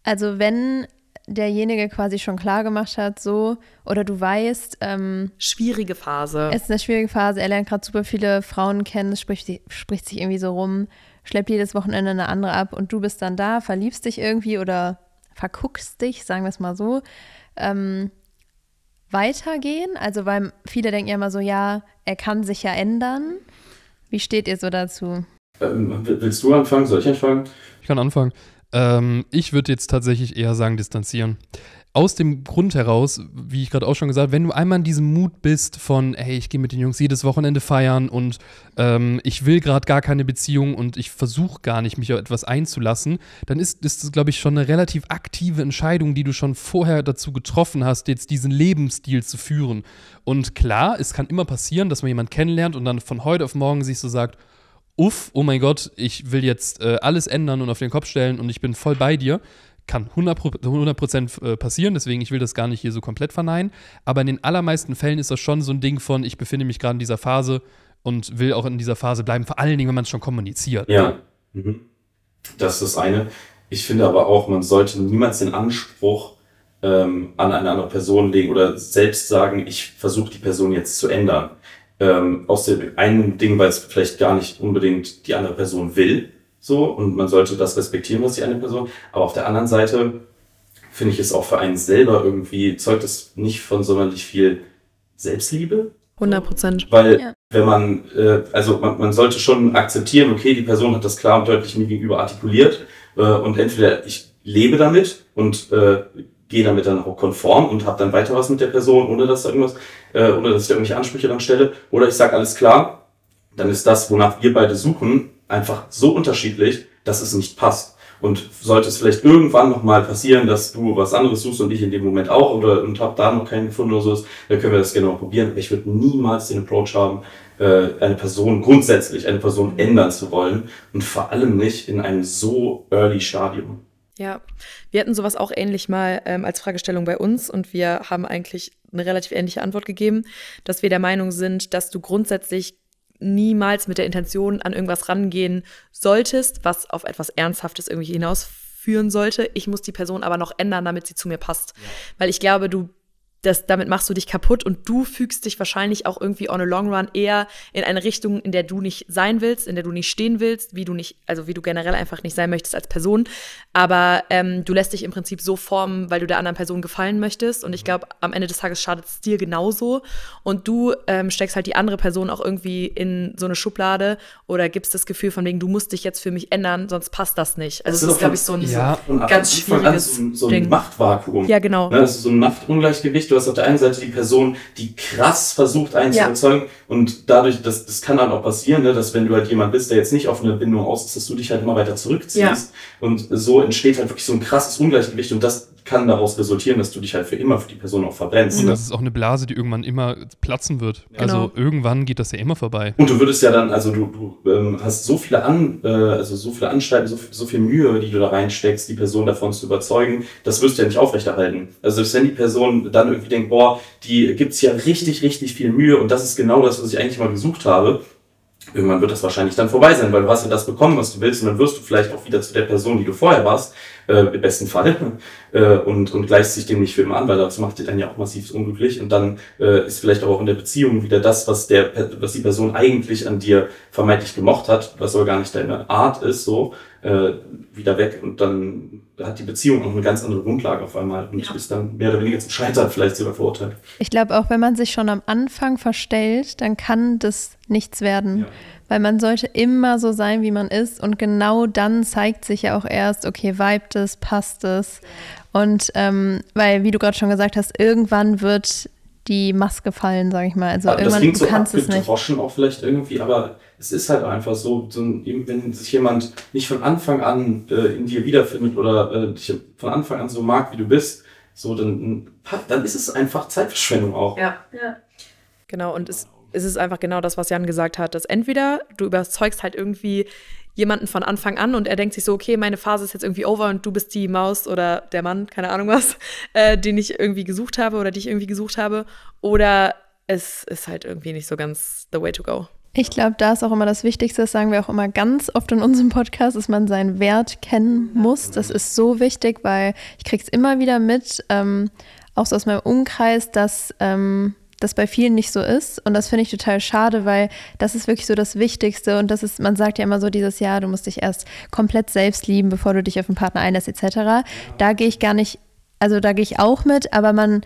Also wenn derjenige quasi schon klar gemacht hat, so, oder du weißt, ähm, schwierige Phase. Es ist eine schwierige Phase, er lernt gerade super viele Frauen kennen, spricht, spricht sich irgendwie so rum, schleppt jedes Wochenende eine andere ab und du bist dann da, verliebst dich irgendwie oder verguckst dich, sagen wir es mal so, ähm, weitergehen? Also, weil viele denken ja immer so, ja, er kann sich ja ändern. Wie steht ihr so dazu? Ähm, willst du anfangen? Soll ich anfangen? Ich kann anfangen. Ähm, ich würde jetzt tatsächlich eher sagen, distanzieren aus dem Grund heraus, wie ich gerade auch schon gesagt habe, wenn du einmal in diesem Mut bist von, hey, ich gehe mit den Jungs jedes Wochenende feiern und ähm, ich will gerade gar keine Beziehung und ich versuche gar nicht, mich auf etwas einzulassen, dann ist, ist das, glaube ich, schon eine relativ aktive Entscheidung, die du schon vorher dazu getroffen hast, jetzt diesen Lebensstil zu führen. Und klar, es kann immer passieren, dass man jemanden kennenlernt und dann von heute auf morgen sich so sagt, uff, oh mein Gott, ich will jetzt äh, alles ändern und auf den Kopf stellen und ich bin voll bei dir kann 100%, 100 äh, passieren, deswegen ich will das gar nicht hier so komplett verneinen. Aber in den allermeisten Fällen ist das schon so ein Ding von, ich befinde mich gerade in dieser Phase und will auch in dieser Phase bleiben, vor allen Dingen, wenn man es schon kommuniziert. Ja, mhm. das ist das eine. Ich finde aber auch, man sollte niemals den Anspruch ähm, an eine andere Person legen oder selbst sagen, ich versuche die Person jetzt zu ändern. Ähm, aus dem einen Ding, weil es vielleicht gar nicht unbedingt die andere Person will, so und man sollte das respektieren, was die eine Person. Aber auf der anderen Seite finde ich es auch für einen selber irgendwie zeugt es nicht von sonderlich viel Selbstliebe. 100 Prozent. Weil ja. wenn man, äh, also man, man sollte schon akzeptieren, okay, die Person hat das klar und deutlich mir gegenüber artikuliert äh, und entweder ich lebe damit und äh, gehe damit dann auch konform und habe dann weiter was mit der Person, ohne dass da irgendwas, äh, ohne dass ich da irgendwelche Ansprüche dann stelle. Oder ich sage alles klar, dann ist das, wonach wir beide suchen, einfach so unterschiedlich, dass es nicht passt. Und sollte es vielleicht irgendwann nochmal passieren, dass du was anderes suchst und ich in dem Moment auch oder und hab da noch keinen gefunden oder so, dann können wir das gerne mal probieren. Aber ich würde niemals den Approach haben, äh, eine Person grundsätzlich, eine Person ändern zu wollen und vor allem nicht in einem so early Stadium. Ja, wir hatten sowas auch ähnlich mal ähm, als Fragestellung bei uns und wir haben eigentlich eine relativ ähnliche Antwort gegeben, dass wir der Meinung sind, dass du grundsätzlich niemals mit der Intention an irgendwas rangehen solltest, was auf etwas Ernsthaftes irgendwie hinausführen sollte. Ich muss die Person aber noch ändern, damit sie zu mir passt. Ja. Weil ich glaube, du das, damit machst du dich kaputt und du fügst dich wahrscheinlich auch irgendwie on a long run eher in eine Richtung, in der du nicht sein willst, in der du nicht stehen willst, wie du nicht, also wie du generell einfach nicht sein möchtest als Person. Aber ähm, du lässt dich im Prinzip so formen, weil du der anderen Person gefallen möchtest. Und ich glaube, am Ende des Tages schadet es dir genauso. Und du ähm, steckst halt die andere Person auch irgendwie in so eine Schublade oder gibst das Gefühl von wegen, du musst dich jetzt für mich ändern, sonst passt das nicht. Also das, ist, glaube ich, so ein ja, ganz schwieriges so, so ein Ding. Machtvakuum. Ja, genau. Ne, das ist so ein Machtungleichgewicht du hast auf der einen Seite die Person, die krass versucht, einen ja. zu überzeugen. Und dadurch, das, das kann dann auch passieren, ne, dass wenn du halt jemand bist, der jetzt nicht auf eine Bindung aus ist, dass du dich halt immer weiter zurückziehst. Ja. Und so entsteht halt wirklich so ein krasses Ungleichgewicht. Und das kann daraus resultieren, dass du dich halt für immer für die Person auch verbrennst. Und das ist auch eine Blase, die irgendwann immer platzen wird. Genau. Also irgendwann geht das ja immer vorbei. Und du würdest ja dann, also du, du ähm, hast so viele an, äh, also so viele Anstalten, so, so viel Mühe, die du da reinsteckst, die Person davon zu überzeugen, das wirst du ja nicht aufrechterhalten. Also selbst wenn die Person dann irgendwie denkt, boah, die gibt's ja richtig, richtig viel Mühe und das ist genau das, was ich eigentlich mal gesucht habe, irgendwann wird das wahrscheinlich dann vorbei sein, weil du hast ja das bekommen, was du willst, und dann wirst du vielleicht auch wieder zu der Person, die du vorher warst, äh, im besten Fall, äh, und, und gleichst sich dem nicht für immer an, weil das macht dich dann ja auch massiv unglücklich. Und dann äh, ist vielleicht auch in der Beziehung wieder das, was der, was die Person eigentlich an dir vermeintlich gemocht hat, was aber gar nicht deine Art ist, so, äh, wieder weg. Und dann hat die Beziehung auch eine ganz andere Grundlage auf einmal und ja. ist dann mehr oder weniger zum Scheitern vielleicht sogar verurteilt. Ich glaube, auch wenn man sich schon am Anfang verstellt, dann kann das nichts werden. Ja weil man sollte immer so sein, wie man ist und genau dann zeigt sich ja auch erst, okay, vibet es, passt es und ähm, weil, wie du gerade schon gesagt hast, irgendwann wird die Maske fallen, sage ich mal. Also aber irgendwann das klingt du so kannst es nicht. auch vielleicht irgendwie, aber es ist halt einfach so, so wenn sich jemand nicht von Anfang an äh, in dir wiederfindet oder äh, dich von Anfang an so mag, wie du bist, so dann, dann ist es einfach Zeitverschwendung auch. Ja, ja. Genau, und es ist es einfach genau das, was Jan gesagt hat, dass entweder du überzeugst halt irgendwie jemanden von Anfang an und er denkt sich so, okay, meine Phase ist jetzt irgendwie over und du bist die Maus oder der Mann, keine Ahnung was, äh, den ich irgendwie gesucht habe oder die ich irgendwie gesucht habe. Oder es ist halt irgendwie nicht so ganz the way to go. Ich glaube, da ist auch immer das Wichtigste, das sagen wir auch immer ganz oft in unserem Podcast, dass man seinen Wert kennen muss. Das ist so wichtig, weil ich es immer wieder mit, ähm, auch so aus meinem Umkreis, dass ähm, das bei vielen nicht so ist. Und das finde ich total schade, weil das ist wirklich so das Wichtigste. Und das ist, man sagt ja immer so dieses Jahr, du musst dich erst komplett selbst lieben, bevor du dich auf einen Partner einlässt, etc. Da gehe ich gar nicht, also da gehe ich auch mit, aber man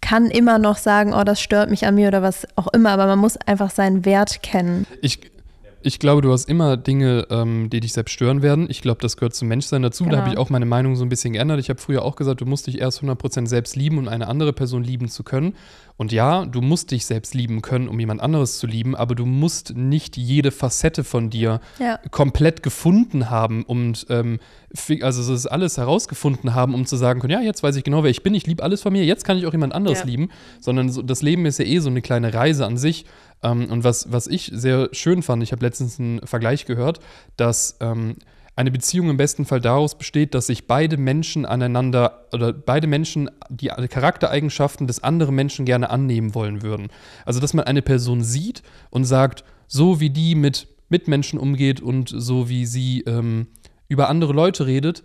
kann immer noch sagen, oh, das stört mich an mir oder was auch immer, aber man muss einfach seinen Wert kennen. Ich, ich glaube, du hast immer Dinge, ähm, die dich selbst stören werden. Ich glaube, das gehört zum Menschsein dazu. Genau. Da habe ich auch meine Meinung so ein bisschen geändert. Ich habe früher auch gesagt, du musst dich erst 100% selbst lieben, um eine andere Person lieben zu können. Und ja, du musst dich selbst lieben können, um jemand anderes zu lieben, aber du musst nicht jede Facette von dir ja. komplett gefunden haben und ähm, also das alles herausgefunden haben, um zu sagen können, ja, jetzt weiß ich genau, wer ich bin, ich liebe alles von mir, jetzt kann ich auch jemand anderes ja. lieben, sondern so, das Leben ist ja eh so eine kleine Reise an sich. Ähm, und was, was ich sehr schön fand, ich habe letztens einen Vergleich gehört, dass ähm, eine Beziehung im besten Fall daraus besteht, dass sich beide Menschen aneinander oder beide Menschen die Charaktereigenschaften des anderen Menschen gerne annehmen wollen würden. Also, dass man eine Person sieht und sagt, so wie die mit Mitmenschen umgeht und so wie sie ähm, über andere Leute redet,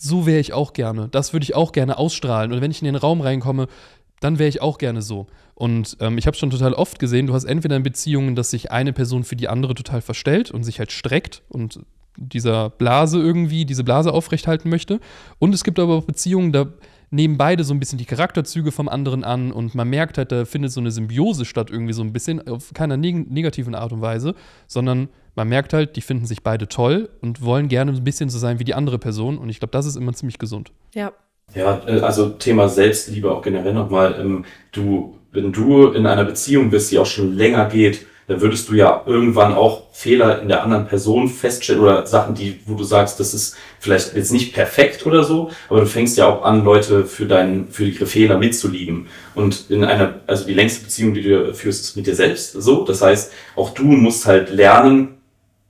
so wäre ich auch gerne. Das würde ich auch gerne ausstrahlen. Und wenn ich in den Raum reinkomme, dann wäre ich auch gerne so. Und ähm, ich habe schon total oft gesehen, du hast entweder in Beziehungen, dass sich eine Person für die andere total verstellt und sich halt streckt und dieser Blase irgendwie, diese Blase aufrechthalten möchte. Und es gibt aber auch Beziehungen, da nehmen beide so ein bisschen die Charakterzüge vom anderen an und man merkt halt, da findet so eine Symbiose statt, irgendwie so ein bisschen, auf keiner neg negativen Art und Weise, sondern man merkt halt, die finden sich beide toll und wollen gerne ein bisschen so sein wie die andere Person. Und ich glaube, das ist immer ziemlich gesund. Ja. Ja, äh, also Thema Selbstliebe auch generell nochmal. Ähm, du, wenn du in einer Beziehung bist, die auch schon länger geht, dann würdest du ja irgendwann auch Fehler in der anderen Person feststellen oder Sachen, die, wo du sagst, das ist vielleicht jetzt nicht perfekt oder so, aber du fängst ja auch an, Leute für deinen, für ihre Fehler mitzulieben. Und in einer, also die längste Beziehung, die du führst, ist mit dir selbst so. Das heißt, auch du musst halt lernen,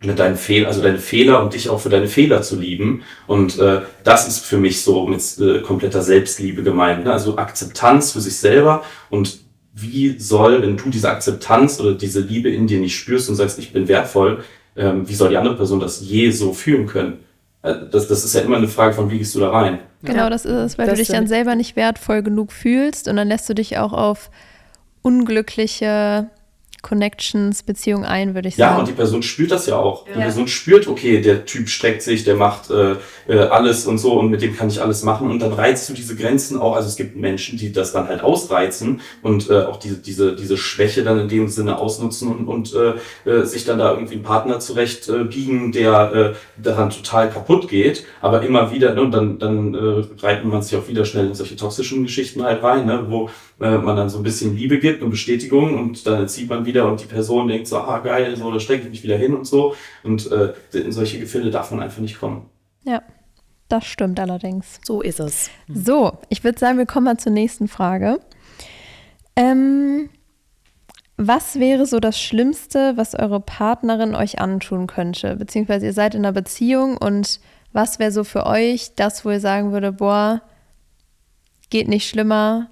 mit deinen Fehlern, also deine Fehler und dich auch für deine Fehler zu lieben. Und äh, das ist für mich so mit äh, kompletter Selbstliebe gemeint. Ne? Also Akzeptanz für sich selber und wie soll, wenn du diese Akzeptanz oder diese Liebe in dir nicht spürst und sagst, ich bin wertvoll, ähm, wie soll die andere Person das je so fühlen können? Äh, das, das ist ja immer eine Frage von, wie gehst du da rein? Genau, das ist es, weil Das du dich dann selber nicht wertvoll genug fühlst und dann lässt du dich auch auf unglückliche Connections, Beziehungen ein, würde ich Ja, sagen. und die Person spürt das ja auch. Die Ja. Person spürt, okay, der Typ streckt sich, der macht äh, äh, alles und so und mit dem kann ich alles machen. Und dann reizt du diese Grenzen auch. Also es gibt Menschen, die das dann halt ausreizen und äh, auch diese, diese, diese Schwäche dann in dem Sinne ausnutzen und, und äh, äh, sich dann da irgendwie einen Partner zurecht äh, biegen, der äh, daran total kaputt geht. Aber immer wieder, ne, und dann, dann äh, reitet man sich auch wieder schnell in solche toxischen Geschichten halt rein, ne, wo äh, man dann so ein bisschen Liebe gibt und Bestätigung und dann zieht man wieder und die Person denkt so, ah geil, so, da stecke ich mich wieder hin und so. Und äh, in solche Gefälle darf man einfach nicht kommen. Ja, das stimmt allerdings. So ist es. So, ich würde sagen, wir kommen mal zur nächsten Frage. Ähm, was wäre so das Schlimmste, was eure Partnerin euch antun könnte? Beziehungsweise ihr seid in einer Beziehung und was wäre so für euch das, wo ihr sagen würde, boah, geht nicht schlimmer?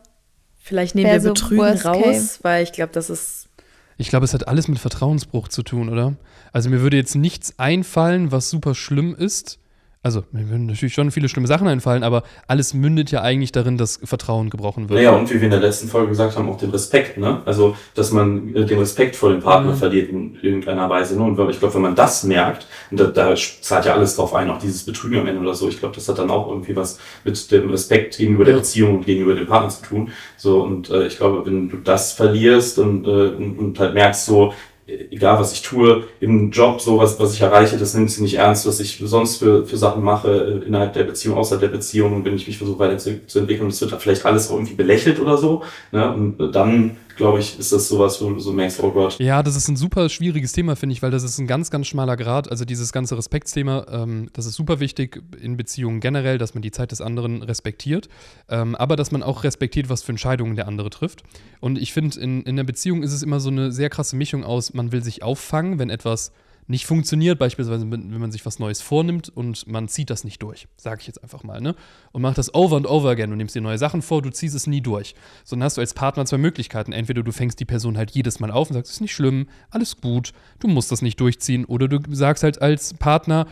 Vielleicht nehmen wir so Betrügen raus, case. weil ich glaube, das ist. Ich glaube, es hat alles mit Vertrauensbruch zu tun, oder? Also mir würde jetzt nichts einfallen, was super schlimm ist. Also mir würden natürlich schon viele schlimme Sachen einfallen, aber alles mündet ja eigentlich darin, dass Vertrauen gebrochen wird. Naja, und wie wir in der letzten Folge gesagt haben, auch den Respekt, ne? Also, dass man äh, den Respekt vor dem Partner Mhm. verliert in irgendeiner Weise. Ne? Und ich glaube, wenn man das merkt, und da, da zahlt ja alles drauf ein, auch dieses Betrügen am Ende oder so, ich glaube, das hat dann auch irgendwie was mit dem Respekt gegenüber der Ja. Beziehung und gegenüber dem Partner zu tun. So, und äh, ich glaube, wenn du das verlierst und, äh, und, und halt merkst so, egal was ich tue, im Job, so was, ich erreiche, das nimmst du nicht ernst, was ich sonst für, für Sachen mache äh, innerhalb der Beziehung, außerhalb der Beziehung wenn ich mich versuche weiterzuentwickeln, das wird dann vielleicht alles auch irgendwie belächelt oder so. Ne? Und dann, glaube ich, ist das sowas, wo du so merkst, oh Gott. Ja, das ist ein super schwieriges Thema, finde ich, weil das ist ein ganz, ganz schmaler Grad. Also dieses ganze Respektsthema, ähm, das ist super wichtig in Beziehungen generell, dass man die Zeit des anderen respektiert, ähm, aber dass man auch respektiert, was für Entscheidungen der andere trifft. Und ich finde, in, in der Beziehung ist es immer so eine sehr krasse Mischung aus, man will sich auffangen, wenn etwas nicht funktioniert, beispielsweise wenn man sich was Neues vornimmt und man zieht das nicht durch, sage ich jetzt einfach mal, ne? Und macht das over and over again. Du nimmst dir neue Sachen vor, du ziehst es nie durch. So, dann hast du als Partner zwei Möglichkeiten. Entweder du fängst die Person halt jedes Mal auf und sagst, ist nicht schlimm, alles gut, du musst das nicht durchziehen. Oder du sagst halt als Partner,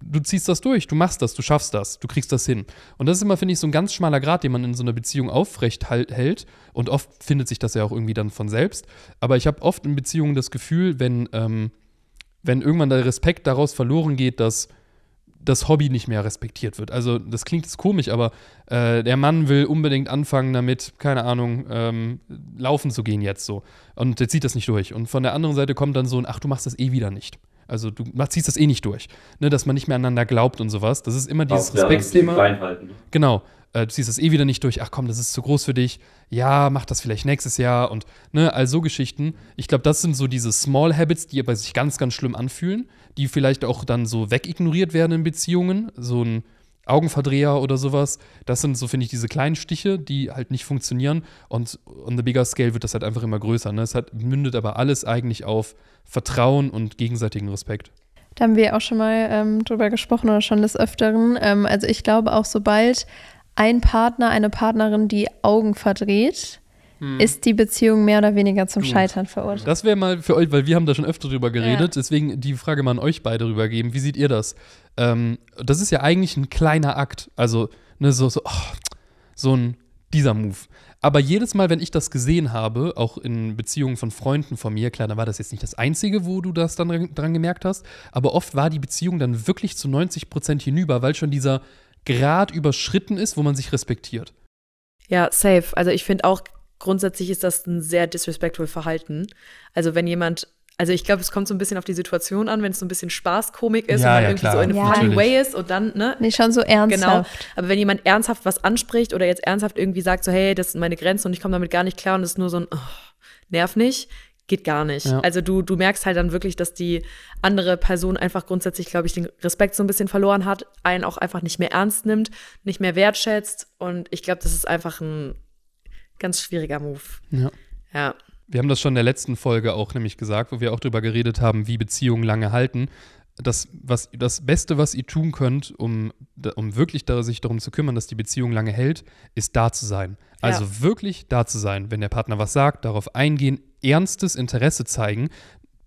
du ziehst das durch, du machst das, du schaffst das, du kriegst das hin. Und das ist immer, finde ich, so ein ganz schmaler Grad, den man in so einer Beziehung aufrecht halt, hält. Und oft findet sich das ja auch irgendwie dann von selbst. Aber ich habe oft in Beziehungen das Gefühl, wenn, ähm, wenn irgendwann der Respekt daraus verloren geht, dass das Hobby nicht mehr respektiert wird. Also das klingt jetzt komisch, aber äh, der Mann will unbedingt anfangen damit, keine Ahnung, ähm, laufen zu gehen jetzt so. Und der zieht das nicht durch. Und von der anderen Seite kommt dann so ein, ach, du machst das eh wieder nicht. Also du ziehst das eh nicht durch. Ne, dass man nicht mehr aneinander glaubt und sowas. Das ist immer dieses Auch, Respektsthema. Genau. Äh, du ziehst das eh wieder nicht durch. Ach komm, das ist zu groß für dich. Ja, mach das vielleicht nächstes Jahr und ne, all so Geschichten. Ich glaube, das sind so diese Small Habits, die aber sich ganz, ganz schlimm anfühlen, die vielleicht auch dann so wegignoriert werden in Beziehungen. So ein Augenverdreher oder sowas. Das sind so, finde ich, diese kleinen Stiche, die halt nicht funktionieren. Und on the bigger scale wird das halt einfach immer größer. Ne? Es hat, mündet aber alles eigentlich auf Vertrauen und gegenseitigen Respekt. Da haben wir auch schon mal ähm, drüber gesprochen oder schon des Öfteren. Ähm, also ich glaube auch, sobald ein Partner, eine Partnerin die Augen verdreht, ist die Beziehung mehr oder weniger zum Gut. Scheitern verurteilt. Das wäre mal für euch, weil wir haben da schon öfter drüber geredet, deswegen die Frage mal an euch beide rübergeben. Wie seht ihr das? Ähm, das ist ja eigentlich ein kleiner Akt. Also, ne, so, so, oh, so ein dieser Move. Aber jedes Mal, wenn ich das gesehen habe, auch in Beziehungen von Freunden von mir, klar, da war das jetzt nicht das Einzige, wo du das dann dran- dran gemerkt hast, aber oft war die Beziehung dann wirklich zu 90 Prozent hinüber, weil schon dieser Grad überschritten ist, wo man sich respektiert. Ja, safe. Also ich finde auch, grundsätzlich ist das ein sehr disrespectful Verhalten. Also wenn jemand, also ich glaube, es kommt so ein bisschen auf die Situation an, wenn es so ein bisschen Spaßkomik ist Ja, und man ja, irgendwie klar. so in Ja. funny way ist und dann, ne? Nee, schon so ernsthaft. Aber wenn jemand ernsthaft was anspricht oder jetzt ernsthaft irgendwie sagt, so, hey, das sind meine Grenzen und ich komme damit gar nicht klar und es ist nur so ein, oh, nerv nicht, geht gar nicht. Ja. Also du, du merkst halt dann wirklich, dass die andere Person einfach grundsätzlich, glaube ich, den Respekt so ein bisschen verloren hat, einen auch einfach nicht mehr ernst nimmt, nicht mehr wertschätzt. Und ich glaube, das ist einfach ein ganz schwieriger Move. Ja. Ja. Wir haben das schon in der letzten Folge auch nämlich gesagt, wo wir auch drüber geredet haben, wie Beziehungen lange halten. Das, was, das Beste, was ihr tun könnt, um, um wirklich da, sich darum zu kümmern, dass die Beziehung lange hält, ist da zu sein. Also Ja. wirklich da zu sein. Wenn der Partner was sagt, darauf eingehen, ernstes Interesse zeigen.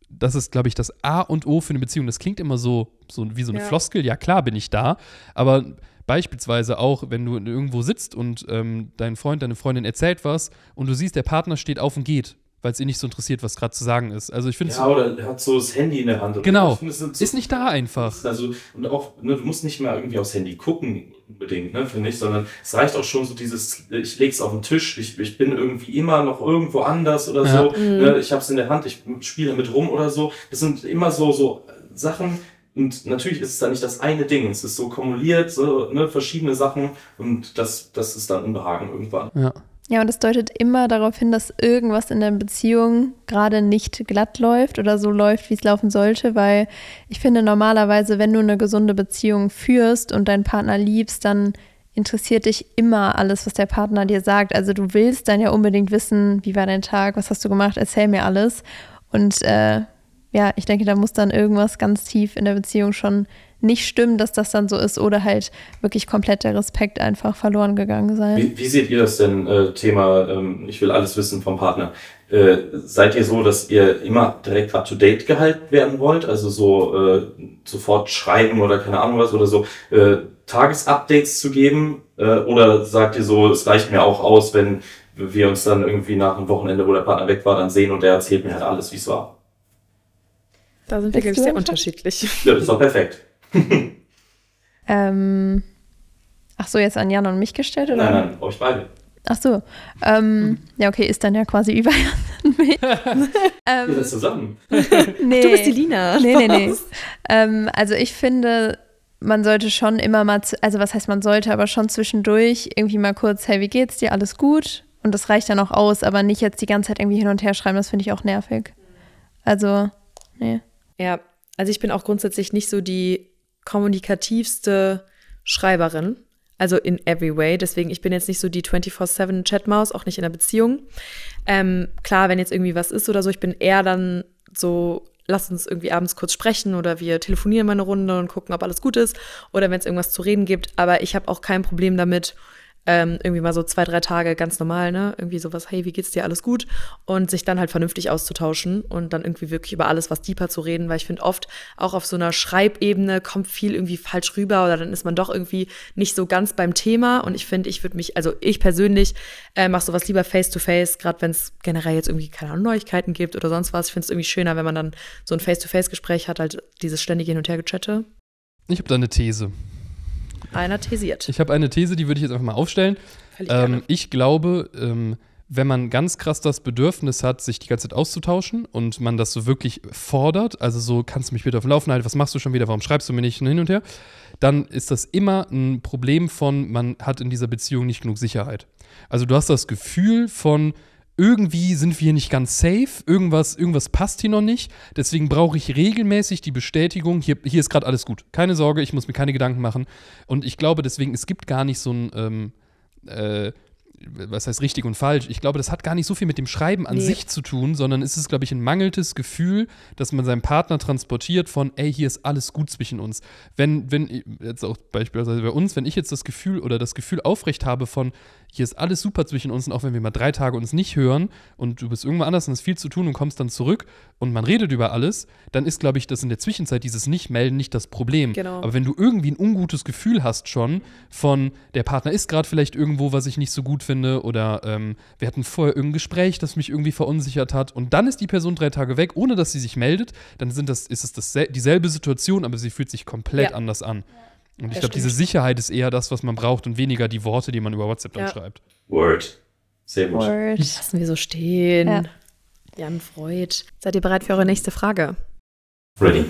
Das ist, glaube ich, das A und O für eine Beziehung. Das klingt immer so, so wie so eine Ja. Floskel. Ja, klar bin ich da. Aber beispielsweise auch, wenn du irgendwo sitzt und ähm, dein Freund, deine Freundin erzählt was und du siehst, der Partner steht auf und geht, weil es ihn nicht so interessiert, was gerade zu sagen ist. Also ich finde es Ja, oder er hat so das Handy in der Hand. oder Genau. Es sind so ist nicht da einfach. Also, und auch, ne, du musst nicht mal irgendwie aufs Handy gucken, unbedingt, ne, finde ich, sondern es reicht auch schon so dieses, ich leg's auf den Tisch, ich, ich bin irgendwie immer noch irgendwo anders oder Ja. so, ne, ich hab's in der Hand, ich spiele mit rum oder so. Das sind immer so, so Sachen, und natürlich ist es dann nicht das eine Ding, es ist so kumuliert, so, ne, verschiedene Sachen, und das, das ist dann Unbehagen irgendwann. Ja. Ja, und es deutet immer darauf hin, dass irgendwas in der Beziehung gerade nicht glatt läuft oder so läuft, wie es laufen sollte, weil ich finde normalerweise, wenn du eine gesunde Beziehung führst und deinen Partner liebst, dann interessiert dich immer alles, was der Partner dir sagt. Also du willst dann ja unbedingt wissen, wie war dein Tag, was hast du gemacht, erzähl mir alles. Und äh, ja, ich denke, da muss dann irgendwas ganz tief in der Beziehung schon nicht stimmen, dass das dann so ist oder halt wirklich komplett der Respekt einfach verloren gegangen sein. Wie, wie seht ihr das denn, äh, Thema, ähm, ich will alles wissen vom Partner? Äh, seid ihr so, dass ihr immer direkt up to date gehalten werden wollt? Also so äh, sofort schreiben oder keine Ahnung was oder so äh, Tagesupdates zu geben? Äh, oder sagt ihr so, es reicht mir auch aus, wenn wir uns dann irgendwie nach einem Wochenende, wo der Partner weg war, dann sehen und der erzählt mir halt alles, wie es war? Da sind wir, glaube ich, sehr unterschiedlich. Ja, das ist doch perfekt. Ähm, ach so, jetzt an Jan und mich gestellt, oder? Nein, nein, euch beide. Ach so. Ähm, ja, okay, ist dann ja quasi über Jan und mich. Wir ähm, sind zusammen. nee. Du bist die Lina. Nee, nee, nee. ähm, also ich finde, man sollte schon immer mal, also was heißt man sollte, aber schon zwischendurch irgendwie mal kurz, hey, wie geht's dir, alles gut? Und das reicht dann auch aus, aber nicht jetzt die ganze Zeit irgendwie hin und her schreiben, das finde ich auch nervig. Also, nee. Ja, also ich bin auch grundsätzlich nicht so die kommunikativste Schreiberin. Also in every way. Deswegen, ich bin jetzt nicht so die 24-7 Chatmaus, auch nicht in einer Beziehung. Ähm, klar, wenn jetzt irgendwie was ist oder so, ich bin eher dann so, lass uns irgendwie abends kurz sprechen oder wir telefonieren mal eine Runde und gucken, ob alles gut ist. Oder wenn es irgendwas zu reden gibt. Aber ich habe auch kein Problem damit, ähm, irgendwie mal so zwei, drei Tage ganz normal, ne? Irgendwie sowas, hey, wie geht's dir, alles gut? Und sich dann halt vernünftig auszutauschen und dann irgendwie wirklich über alles, was deeper zu reden, weil ich finde oft auch auf so einer Schreibebene kommt viel irgendwie falsch rüber oder dann ist man doch irgendwie nicht so ganz beim Thema und ich finde, ich würde mich, also ich persönlich äh, mache sowas lieber face to face, gerade wenn es generell jetzt irgendwie keine Ahnung, Neuigkeiten gibt oder sonst was. Ich finde es irgendwie schöner, wenn man dann so ein face to face Gespräch hat, halt dieses ständige Hin und Her gechatte. Ich habe da eine These. Einer thesiert. Ich habe eine These, die würde ich jetzt einfach mal aufstellen. Ähm, ich glaube, ähm, wenn man ganz krass das Bedürfnis hat, sich die ganze Zeit auszutauschen und man das so wirklich fordert, also so, kannst du mich bitte auf dem Laufen halten, was machst du schon wieder, warum schreibst du mir nicht hin und her, dann ist das immer ein Problem von, man hat in dieser Beziehung nicht genug Sicherheit. Also du hast das Gefühl von, irgendwie sind wir hier nicht ganz safe, irgendwas, irgendwas passt hier noch nicht. Deswegen brauche ich regelmäßig die Bestätigung, hier, hier ist gerade alles gut. Keine Sorge, ich muss mir keine Gedanken machen. Und ich glaube deswegen, es gibt gar nicht so ein, ähm, äh, was heißt richtig und falsch. Ich glaube, das hat gar nicht so viel mit dem Schreiben an Nee. sich zu tun, sondern es ist, glaube ich, ein mangelndes Gefühl, dass man seinem Partner transportiert von, ey, hier ist alles gut zwischen uns. Wenn, wenn, jetzt auch beispielsweise bei uns, wenn ich jetzt das Gefühl oder das Gefühl aufrecht habe von, hier ist alles super zwischen uns und auch wenn wir mal drei Tage uns nicht hören und du bist irgendwo anders und hast viel zu tun und kommst dann zurück und man redet über alles, dann ist, glaube ich, das in der Zwischenzeit dieses Nicht-Melden nicht das Problem. Genau. Aber wenn du irgendwie ein ungutes Gefühl hast schon von, der Partner ist gerade vielleicht irgendwo, was ich nicht so gut finde oder ähm, wir hatten vorher irgendein Gespräch, das mich irgendwie verunsichert hat und dann ist die Person drei Tage weg, ohne dass sie sich meldet, dann sind das, ist es das, dieselbe Situation, aber sie fühlt sich komplett Ja. anders an. Und ich glaube, diese. Sicherheit ist eher das, was man braucht und weniger die Worte, die man über WhatsApp dann Ja. schreibt. Word. Sehr gut. Word. Lassen wir so stehen. Ja. Jan Freud. Seid ihr bereit für eure nächste Frage? Ready.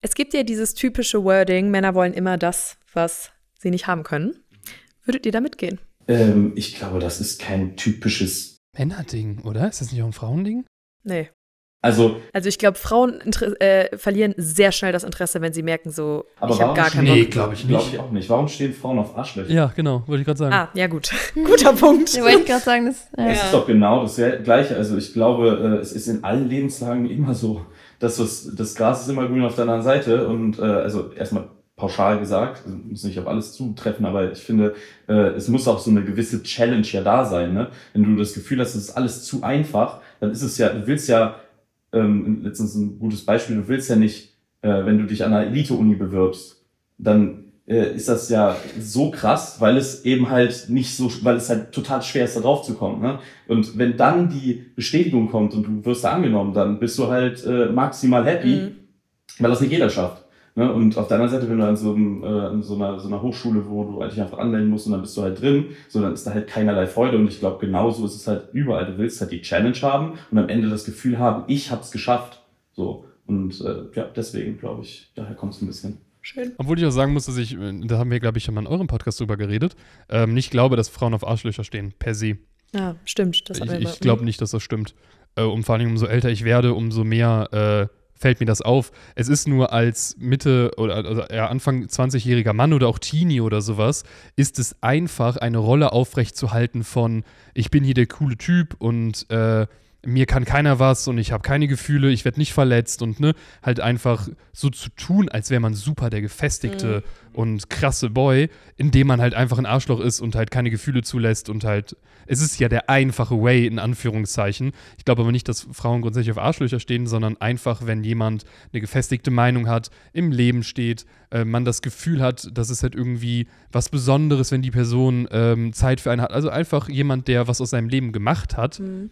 Es gibt ja dieses typische Wording, Männer wollen immer das, was sie nicht haben können. Würdet ihr da mitgehen? Ähm, ich glaube, das ist kein typisches Männerding, oder? Ist das nicht auch ein Frauending? Nee. Also, Also ich glaube, Frauen äh, verlieren sehr schnell das Interesse, wenn sie merken, so, Aber ich habe gar keinen Nee, glaube ich nicht. ich auch nicht. Warum stehen Frauen auf Arschlöcher? Ja, genau, wollte ich gerade sagen. Ah, ja gut. Guter Punkt. Ja, wollte ich gerade sagen, das. Ja. Es ist doch genau das Gleiche. Also ich glaube, äh, es ist in allen Lebenslagen immer so, dass das, das Gras ist immer grün auf der anderen Seite. Und äh, also erstmal pauschal gesagt, also muss nicht auf alles zutreffen, aber ich finde, äh, es muss auch so eine gewisse Challenge ja da sein. Ne? Wenn du das Gefühl hast, es ist alles zu einfach, dann ist es ja, du willst ja, ähm, letztens ein gutes Beispiel, du willst ja nicht, äh, wenn du dich an einer Elite-Uni bewirbst, dann äh, ist das ja so krass, weil es eben halt nicht so, weil es halt total schwer ist, da drauf zu kommen. Ne? Und wenn dann die Bestätigung kommt und du wirst da angenommen, dann bist du halt äh, maximal happy, Mhm. weil das nicht jeder schafft. Ne? Und auf der anderen Seite, wenn du an so, einem, äh, an so, einer, so einer Hochschule, wo du eigentlich einfach anmelden musst und dann bist du halt drin, so dann ist da halt keinerlei Freude. Und ich glaube, genauso ist es halt überall. Du willst halt die Challenge haben und am Ende das Gefühl haben, ich hab's geschafft. So. Und äh, ja, deswegen glaube ich, daher kommt es ein bisschen. Schön. Obwohl ich auch sagen muss, dass ich, äh, da haben wir, glaube ich, schon mal in eurem Podcast drüber geredet, ähm, nicht glaube, dass Frauen auf Arschlöcher stehen, per se. Ja, stimmt. Das Ich, ich glaube nicht, dass das stimmt. Äh, und vor allem, umso älter ich werde, umso mehr äh, fällt mir das auf. Es ist nur als Mitte oder also Anfang 20-jähriger Mann oder auch Teenie oder sowas, ist es einfach, eine Rolle aufrechtzuhalten von, ich bin hier der coole Typ und äh, mir kann keiner was und ich habe keine Gefühle, ich werde nicht verletzt und ne, halt einfach so zu tun, als wäre man super der gefestigte und krasse Boy, indem man halt einfach ein Arschloch ist und halt keine Gefühle zulässt und halt, es ist ja der einfache Way in Anführungszeichen. Ich glaube aber nicht, dass Frauen grundsätzlich auf Arschlöcher stehen, sondern einfach, wenn jemand eine gefestigte Meinung hat, im Leben steht, äh, man das Gefühl hat, dass es halt irgendwie was Besonderes, wenn die Person ähm, Zeit für einen hat. Also einfach jemand, der was aus seinem Leben gemacht hat. Mhm.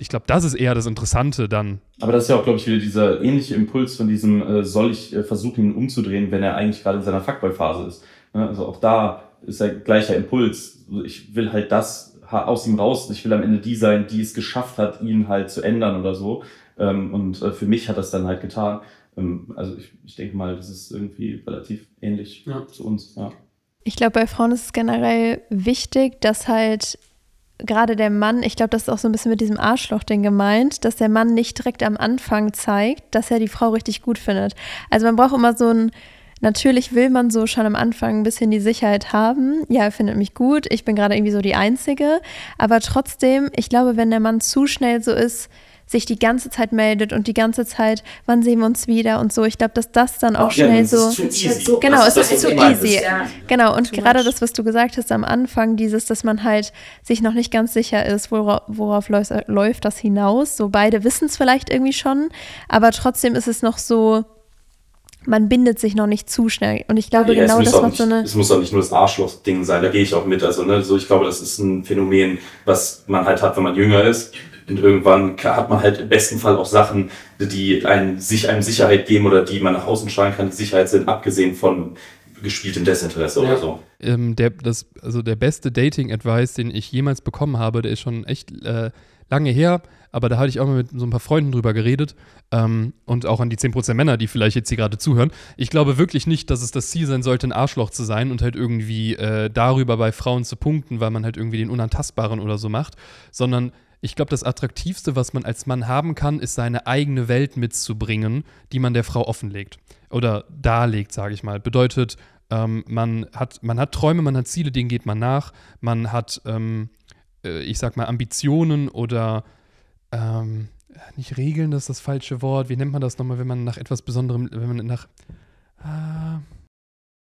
Ich glaube, das ist eher das Interessante dann. Aber das ist ja auch, glaube ich, wieder dieser ähnliche Impuls von diesem, äh, soll ich äh, versuchen, ihn umzudrehen, wenn er eigentlich gerade in seiner Fuckboy-Phase ist. Ne? Also auch da ist der gleiche Impuls. Ich will halt das aus ihm raus. Ich will am Ende die sein, die es geschafft hat, ihn halt zu ändern oder so. Ähm, und äh, für mich hat das dann halt getan. Ähm, also ich, ich denke mal, das ist irgendwie relativ ähnlich Ja. zu uns. Ja. Ich glaube, bei Frauen ist es generell wichtig, dass halt gerade der Mann, ich glaube, das ist auch so ein bisschen mit diesem Arschloch-Ding gemeint, dass der Mann nicht direkt am Anfang zeigt, dass er die Frau richtig gut findet. Also man braucht immer so ein, natürlich will man so schon am Anfang ein bisschen die Sicherheit haben, ja, er findet mich gut, ich bin gerade irgendwie so die Einzige, aber trotzdem, ich glaube, wenn der Mann zu schnell so ist, sich die ganze Zeit meldet und die ganze Zeit, wann sehen wir uns wieder und so, ich glaube, dass das dann auch Ja, schnell so... Genau, es ist zu easy. Ja. Genau, und Too gerade much. das, was du gesagt hast am Anfang, dieses, dass man halt sich noch nicht ganz sicher ist, worauf, worauf läuft, läuft das hinaus. So beide wissen es vielleicht irgendwie schon, aber trotzdem ist es noch so, man bindet sich noch nicht zu schnell. Und ich glaube, Ja, genau das auch macht nicht, so eine. es muss auch nicht nur das Arschloch-Ding sein, da gehe ich auch mit. Also, ne, so, ich glaube, das ist ein Phänomen, was man halt hat, wenn man jünger ist. Und irgendwann hat man halt im besten Fall auch Sachen, die einen, sich einem Sicherheit geben oder die man nach außen strahlen kann, die Sicherheit sind, abgesehen von gespieltem Desinteresse Ja. oder so. Ähm, der, das, also der beste Dating-Advice, den ich jemals bekommen habe, der ist schon echt äh, lange her, aber da hatte ich auch mal mit so ein paar Freunden drüber geredet ähm, und auch an die 10% Männer, die vielleicht jetzt hier gerade zuhören. Ich glaube wirklich nicht, dass es das Ziel sein sollte, ein Arschloch zu sein und halt irgendwie äh, darüber bei Frauen zu punkten, weil man halt irgendwie den Unantastbaren oder so macht, sondern ich glaube, das Attraktivste, was man als Mann haben kann, ist seine eigene Welt mitzubringen, die man der Frau offenlegt oder darlegt, sage ich mal. Bedeutet, ähm, man, hat, man hat Träume, man hat Ziele, denen geht man nach, man hat, ähm, äh, ich sag mal, Ambitionen oder ähm, nicht Regeln, das ist das falsche Wort. Wie nennt man das nochmal, wenn man nach etwas Besonderem, wenn man nach. Äh,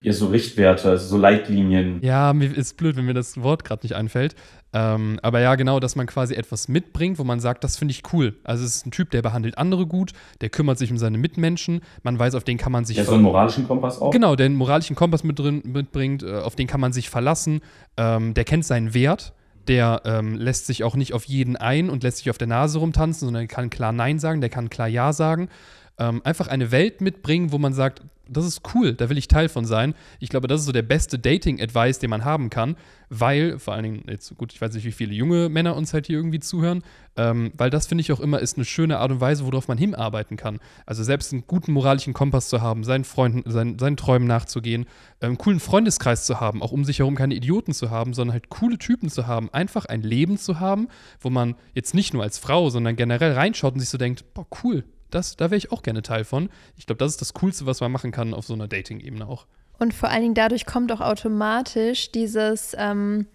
Ja, so Richtwerte, also so Leitlinien. ja, mir ist blöd, wenn mir das Wort gerade nicht einfällt. Ähm, aber ja, genau, dass man quasi etwas mitbringt, wo man sagt, das finde ich cool. Also es ist ein Typ, der behandelt andere gut, der kümmert sich um seine Mitmenschen, man weiß, auf den kann man sich Ja, so einen moralischen Kompass auch. Genau, der einen moralischen Kompass mit drin, mitbringt, äh, auf den kann man sich verlassen. Ähm, der kennt seinen Wert. Der ähm, lässt sich auch nicht auf jeden ein und lässt sich auf der Nase rumtanzen, sondern kann klar Nein sagen, der kann klar Ja sagen. Ähm, einfach eine Welt mitbringen, wo man sagt, das ist cool, da will ich Teil von sein. Ich glaube, das ist so der beste Dating-Advice, den man haben kann, weil, vor allen Dingen, jetzt gut, ich weiß nicht, wie viele junge Männer uns halt hier irgendwie zuhören, ähm, weil das finde ich auch immer ist eine schöne Art und Weise, worauf man hinarbeiten kann. Also selbst einen guten moralischen Kompass zu haben, seinen Freunden, seinen, seinen Träumen nachzugehen, einen ähm, coolen Freundeskreis zu haben, auch um sich herum keine Idioten zu haben, sondern halt coole Typen zu haben, einfach ein Leben zu haben, wo man jetzt nicht nur als Frau, sondern generell reinschaut und sich so denkt, boah, cool, das, da wäre ich auch gerne Teil von. Ich glaube, das ist das Coolste, was man machen kann auf so einer Dating-Ebene auch. Und vor allen Dingen dadurch kommt auch automatisch dieses, ähm,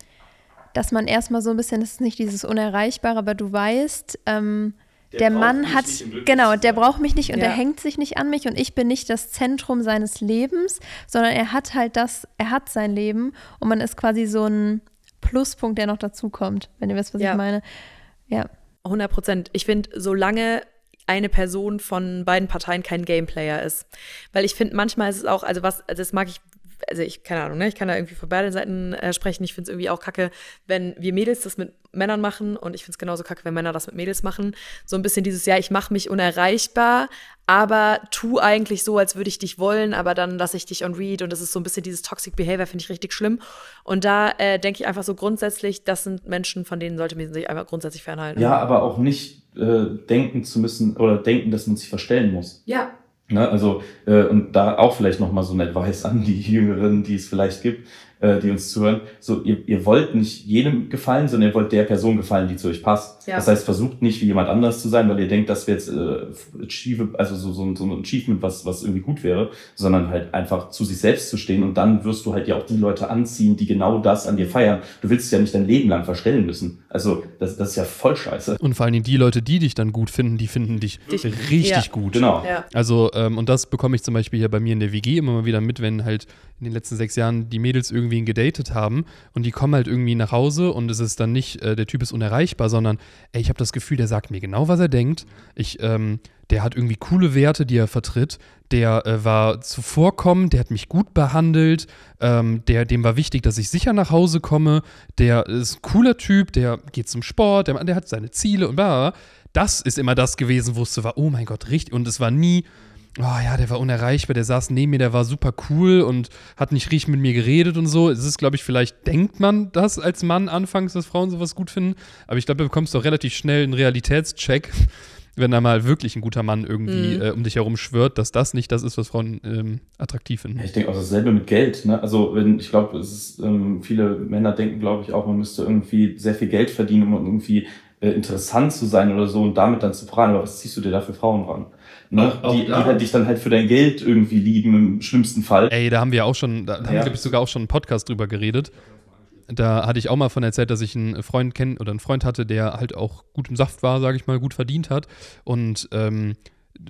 dass man erstmal so ein bisschen, das ist nicht dieses Unerreichbare, aber du weißt, ähm, der, der Mann hat, genau, der braucht mich nicht und ja. der hängt sich nicht an mich und ich bin nicht das Zentrum seines Lebens, sondern er hat halt das, er hat sein Leben und man ist quasi so ein Pluspunkt, der noch dazukommt, wenn ihr wisst, was ja. ich meine. Ja. 100 Prozent. Ich finde, solange eine Person von beiden Parteien kein Gameplayer ist. Weil ich finde, manchmal ist es auch, also was, also das mag ich also ich, keine Ahnung, ne, ich kann da irgendwie von beiden Seiten äh, sprechen. Ich finde es irgendwie auch kacke, wenn wir Mädels das mit Männern machen und ich finde es genauso kacke, wenn Männer das mit Mädels machen. So ein bisschen dieses, ja, ich mache mich unerreichbar, aber tu eigentlich so, als würde ich dich wollen, aber dann lasse ich dich on read und das ist so ein bisschen dieses Toxic Behavior, finde ich richtig schlimm. Und da äh, denke ich einfach so grundsätzlich, das sind Menschen, von denen sollte man sich einfach grundsätzlich fernhalten. Ja, aber auch nicht äh, denken zu müssen oder denken, dass man sich verstellen muss. Ja, Ne, also, äh, und da auch vielleicht nochmal so ein Advice an die Jüngeren, die es vielleicht gibt äh, die uns zuhören, so ihr, ihr wollt nicht jedem gefallen, sondern ihr wollt der Person gefallen, die zu euch passt. Ja. Das heißt, versucht nicht wie jemand anders zu sein, weil ihr denkt, das wäre jetzt äh, achieve, also so, so, so ein Achievement, was, was irgendwie gut wäre, sondern halt einfach zu sich selbst zu stehen und dann wirst du halt ja auch die Leute anziehen, die genau das an dir feiern. Du willst es ja nicht dein Leben lang verstellen müssen. Also das, das ist ja voll scheiße. Und vor allen Dingen die Leute, die dich dann gut finden, die finden dich, dich richtig ja. gut. Genau. Ja. Also, ähm, und das bekomme ich zum Beispiel hier bei mir in der WG immer mal wieder mit, wenn halt in den letzten sechs Jahren die Mädels irgendwie ihn gedatet haben und die kommen halt irgendwie nach Hause und es ist dann nicht, äh, der Typ ist unerreichbar, sondern ey, ich habe das Gefühl, der sagt mir genau, was er denkt. Ich, ähm, der hat irgendwie coole Werte, die er vertritt. Der äh, war zuvorkommend, der hat mich gut behandelt, ähm, der, dem war wichtig, dass ich sicher nach Hause komme. Der ist ein cooler Typ, der geht zum Sport, der, der hat seine Ziele und bla. Das ist immer das gewesen, wo es so war, oh mein Gott, richtig. Und es war nie, oh ja, der war unerreichbar, der saß neben mir, der war super cool und hat nicht richtig mit mir geredet und so. Es ist, glaube ich, vielleicht denkt man das als Mann anfangs, dass Frauen sowas gut finden, aber ich glaube, du bekommst doch relativ schnell einen Realitätscheck, wenn da mal wirklich ein guter Mann irgendwie mhm. äh, um dich herum schwört, dass das nicht das ist, was Frauen ähm, attraktiv finden. Ich denke auch dasselbe mit Geld. Ne? Also wenn ich glaube, ähm, viele Männer denken, glaube ich, auch, man müsste irgendwie sehr viel Geld verdienen, um irgendwie äh, interessant zu sein oder so und damit dann zu prahlen. Aber was ziehst du dir da für Frauen ran? Ne? Auch, die, die halt dich dann halt für dein Geld irgendwie lieben, im schlimmsten Fall. Ey, da haben wir auch schon, da, da ja. haben wir, glaube ich, sogar auch schon einen Podcast drüber geredet. Da hatte ich auch mal von erzählt, dass ich einen Freund kenne oder einen Freund hatte, der halt auch gut im Saft war, sage ich mal, gut verdient hat. Und ähm,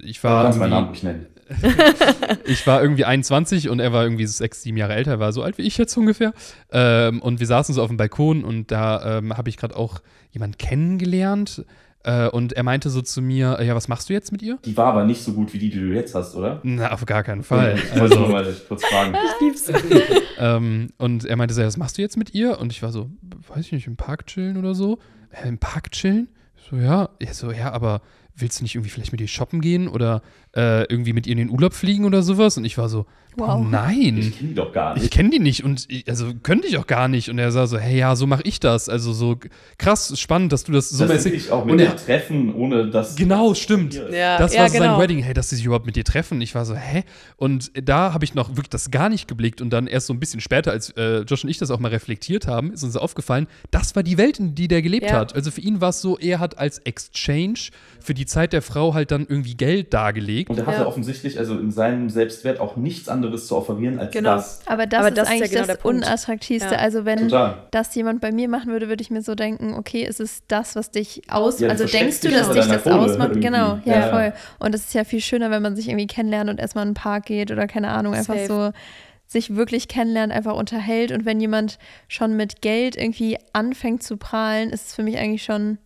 ich war. Kannst meinen Namen nicht nennen. ich war irgendwie 21 und er war irgendwie sechs, sieben Jahre älter, er war so alt wie ich jetzt ungefähr. Ähm, und wir saßen so auf dem Balkon und da ähm, habe ich gerade auch jemanden kennengelernt. Äh, und er meinte so zu mir, ja, was machst du jetzt mit ihr? Die war aber nicht so gut wie die, die du jetzt hast, oder? Na, auf gar keinen Fall. Ich wollte also, mal kurz fragen. Ich lieb's. ähm, und er meinte so, ja, was machst du jetzt mit ihr? Und ich war so, weiß ich nicht, im Park chillen oder so. Äh, Im Park chillen? So, ja. Er so, ja, aber willst du nicht irgendwie vielleicht mit ihr shoppen gehen oder äh, irgendwie mit ihr in den Urlaub fliegen oder sowas? Und ich war so, wow. oh nein. Ich kenne die doch gar nicht. Ich kenne die nicht und ich, also könnte ich auch gar nicht. Und er sah so, hey, ja, so mache ich das. Also so krass spannend, dass du das so Das ich auch mit dir treffen, ohne dass. Genau, stimmt. Ja, das ja, war so genau. sein Wedding, hey, dass sie sich überhaupt mit dir treffen. Ich war so, hä? Und da habe ich noch wirklich das gar nicht geblickt. Und dann erst so ein bisschen später, als äh, Josh und ich das auch mal reflektiert haben, ist uns aufgefallen, das war die Welt, in die der gelebt ja. hat. Also für ihn war es so, er hat als Exchange für die Zeit der Frau halt dann irgendwie Geld dargelegt. Und er hatte ja. offensichtlich also in seinem Selbstwert auch nichts anderes zu offerieren als genau. das. Aber das, Aber ist, das ist eigentlich ja genau das Unattraktivste. Ja. Also wenn Total. das jemand bei mir machen würde, würde ich mir so denken, okay, ist es das, was dich aus... Ja, also denkst du, dass dich das Kohle ausmacht? Irgendwie. Genau, ja, voll. Und es ist ja viel schöner, wenn man sich irgendwie kennenlernt und erstmal in den Park geht oder keine Ahnung, einfach Safe. so sich wirklich kennenlernt, einfach unterhält. Und wenn jemand schon mit Geld irgendwie anfängt zu prahlen, ist es für mich eigentlich schon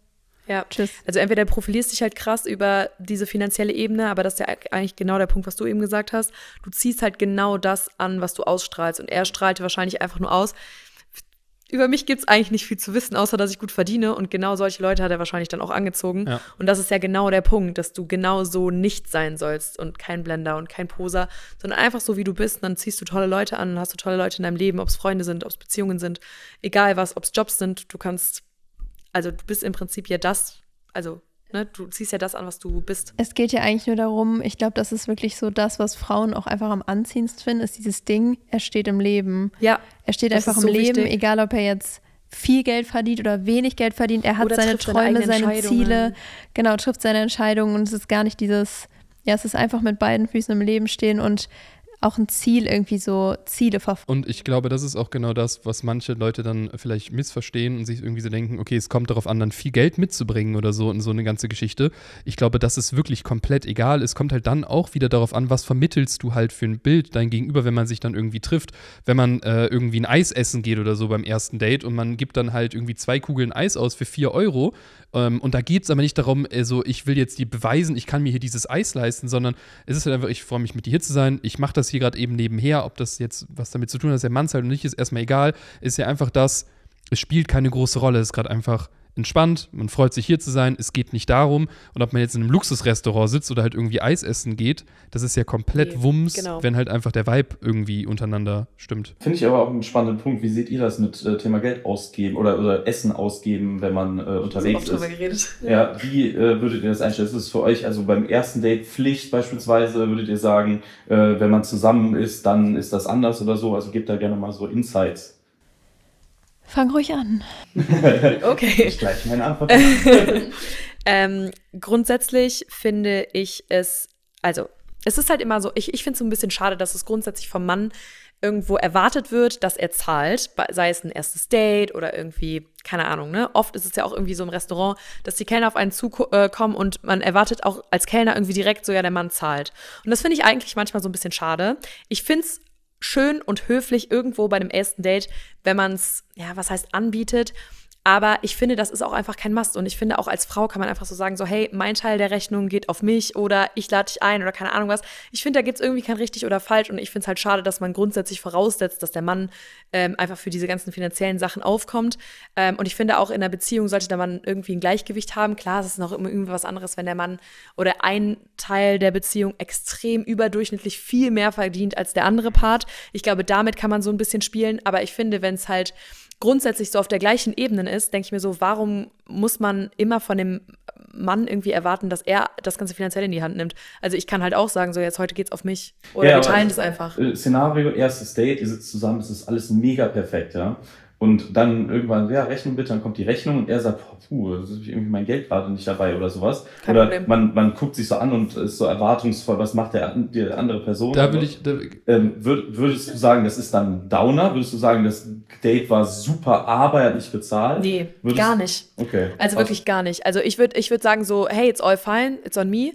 ja, tschüss. Also entweder profilierst dich halt krass über diese finanzielle Ebene, aber das ist ja eigentlich genau der Punkt, was du eben gesagt hast. Du ziehst halt genau das an, was du ausstrahlst. Und er strahlte wahrscheinlich einfach nur aus. über mich gibt es eigentlich nicht viel zu wissen, außer dass ich gut verdiene. Und genau solche Leute hat er wahrscheinlich dann auch angezogen. Ja. Und das ist ja genau der Punkt, dass du genau so nicht sein sollst und kein Blender und kein Poser, sondern einfach so, wie du bist. Und dann ziehst du tolle Leute an, hast du tolle Leute in deinem Leben, ob es Freunde sind, ob es Beziehungen sind, egal was, ob es Jobs sind. Du kannst, also du bist im Prinzip ja das, also ne, du ziehst ja das an, was du bist. Es geht ja eigentlich nur darum, ich glaube, das ist wirklich so das, was Frauen auch einfach am anziehendsten finden, ist dieses Ding, er steht im Leben. Ja, Er steht einfach im so Leben, wichtig. egal ob er jetzt viel Geld verdient oder wenig Geld verdient. Er hat Oder seine seine Träume, seine, Entscheidungen. Ziele. Genau, trifft seine Entscheidungen und es ist gar nicht dieses, ja, es ist einfach mit beiden Füßen im Leben stehen und auch ein Ziel irgendwie so Ziele verfolgen. Und ich glaube, das ist auch genau das, was manche Leute dann vielleicht missverstehen und sich irgendwie so denken, okay, es kommt darauf an, dann viel Geld mitzubringen oder so in so eine ganze Geschichte. Ich glaube, das ist wirklich komplett egal. Es kommt halt dann auch wieder darauf an, was vermittelst du halt für ein Bild dein Gegenüber, wenn man sich dann irgendwie trifft. Wenn man äh, irgendwie ein Eis essen geht oder so beim ersten Date und man gibt dann halt irgendwie zwei Kugeln Eis aus für vier Euro ähm, und da geht es aber nicht darum, äh, so, ich will jetzt dir beweisen, ich kann mir hier dieses Eis leisten, sondern es ist halt einfach, ich freue mich mit dir hier zu sein, ich mache das hier gerade eben nebenher, ob das jetzt was damit zu tun hat, dass der Mann halt und nicht, ist erstmal egal, ist ja einfach das, es spielt keine große Rolle, es ist gerade einfach entspannt, man freut sich hier zu sein, es geht nicht darum und ob man jetzt in einem Luxusrestaurant sitzt oder halt irgendwie Eis essen geht, das ist ja komplett Nee, Wumms, genau. wenn halt einfach der Vibe irgendwie untereinander stimmt. Finde ich aber auch einen spannenden Punkt. Wie seht ihr das mit äh, Thema Geld ausgeben oder, oder Essen ausgeben, wenn man äh, unterwegs oft drüber ist? geredet. Ja, wie äh, würdet ihr das einstellen? Ist es für euch also beim ersten Date Pflicht beispielsweise? Würdet ihr sagen, äh, wenn man zusammen ist, dann ist das anders oder so? Also gebt da gerne mal so Insights. Fang ruhig an. Okay. Ich gleich meine Antwort. Ähm, grundsätzlich finde ich es, also es ist halt immer so, ich, ich finde es so ein bisschen schade, dass es grundsätzlich vom Mann irgendwo erwartet wird, dass er zahlt, sei es ein erstes Date oder irgendwie, keine Ahnung, ne? Oft ist es ja auch irgendwie so im Restaurant, dass die Kellner auf einen zukommen und man erwartet auch als Kellner irgendwie direkt so, ja, der Mann zahlt. Und das finde ich eigentlich manchmal so ein bisschen schade. Ich finde es schön und höflich irgendwo bei dem ersten Date, wenn man es, ja, was heißt anbietet. Aber ich finde, das ist auch einfach kein Must. Und ich finde, auch als Frau kann man einfach so sagen, so, hey, mein Teil der Rechnung geht auf mich oder ich lade dich ein oder keine Ahnung was. Ich finde, da gibt es irgendwie kein richtig oder falsch. Und ich finde es halt schade, dass man grundsätzlich voraussetzt, dass der Mann ähm, einfach für diese ganzen finanziellen Sachen aufkommt. Ähm, und ich finde, auch in einer Beziehung sollte der Mann irgendwie ein Gleichgewicht haben. Klar, es ist noch immer irgendwie was anderes, wenn der Mann oder ein Teil der Beziehung extrem überdurchschnittlich viel mehr verdient als der andere Part. Ich glaube, damit kann man so ein bisschen spielen. Aber ich finde, wenn es halt grundsätzlich so auf der gleichen Ebene ist, denke ich mir so, warum muss man immer von dem Mann irgendwie erwarten, dass er das ganze finanziell in die Hand nimmt? Also ich kann halt auch sagen, so jetzt heute geht's auf mich. Oder Ja, wir teilen das einfach. Szenario, erstes Date, ihr sitzt zusammen, es ist alles mega perfekt, ja. Und dann irgendwann, ja, Rechnung bitte, dann kommt die Rechnung und er sagt, boah, puh, das ist irgendwie mein Geld gerade nicht dabei oder sowas. Kein oder Problem. man, man guckt sich so an und ist so erwartungsvoll, was macht der, die andere Person? Da will ich, da, Ähm, würd, würdest du sagen, das ist dann ein Downer? Würdest du sagen, das Date war super, aber er hat nicht bezahlt? Nee, Würdest- gar nicht. Okay. Also Krass. wirklich gar nicht. Also ich würde ich würd sagen so, hey, it's all fine, it's on me.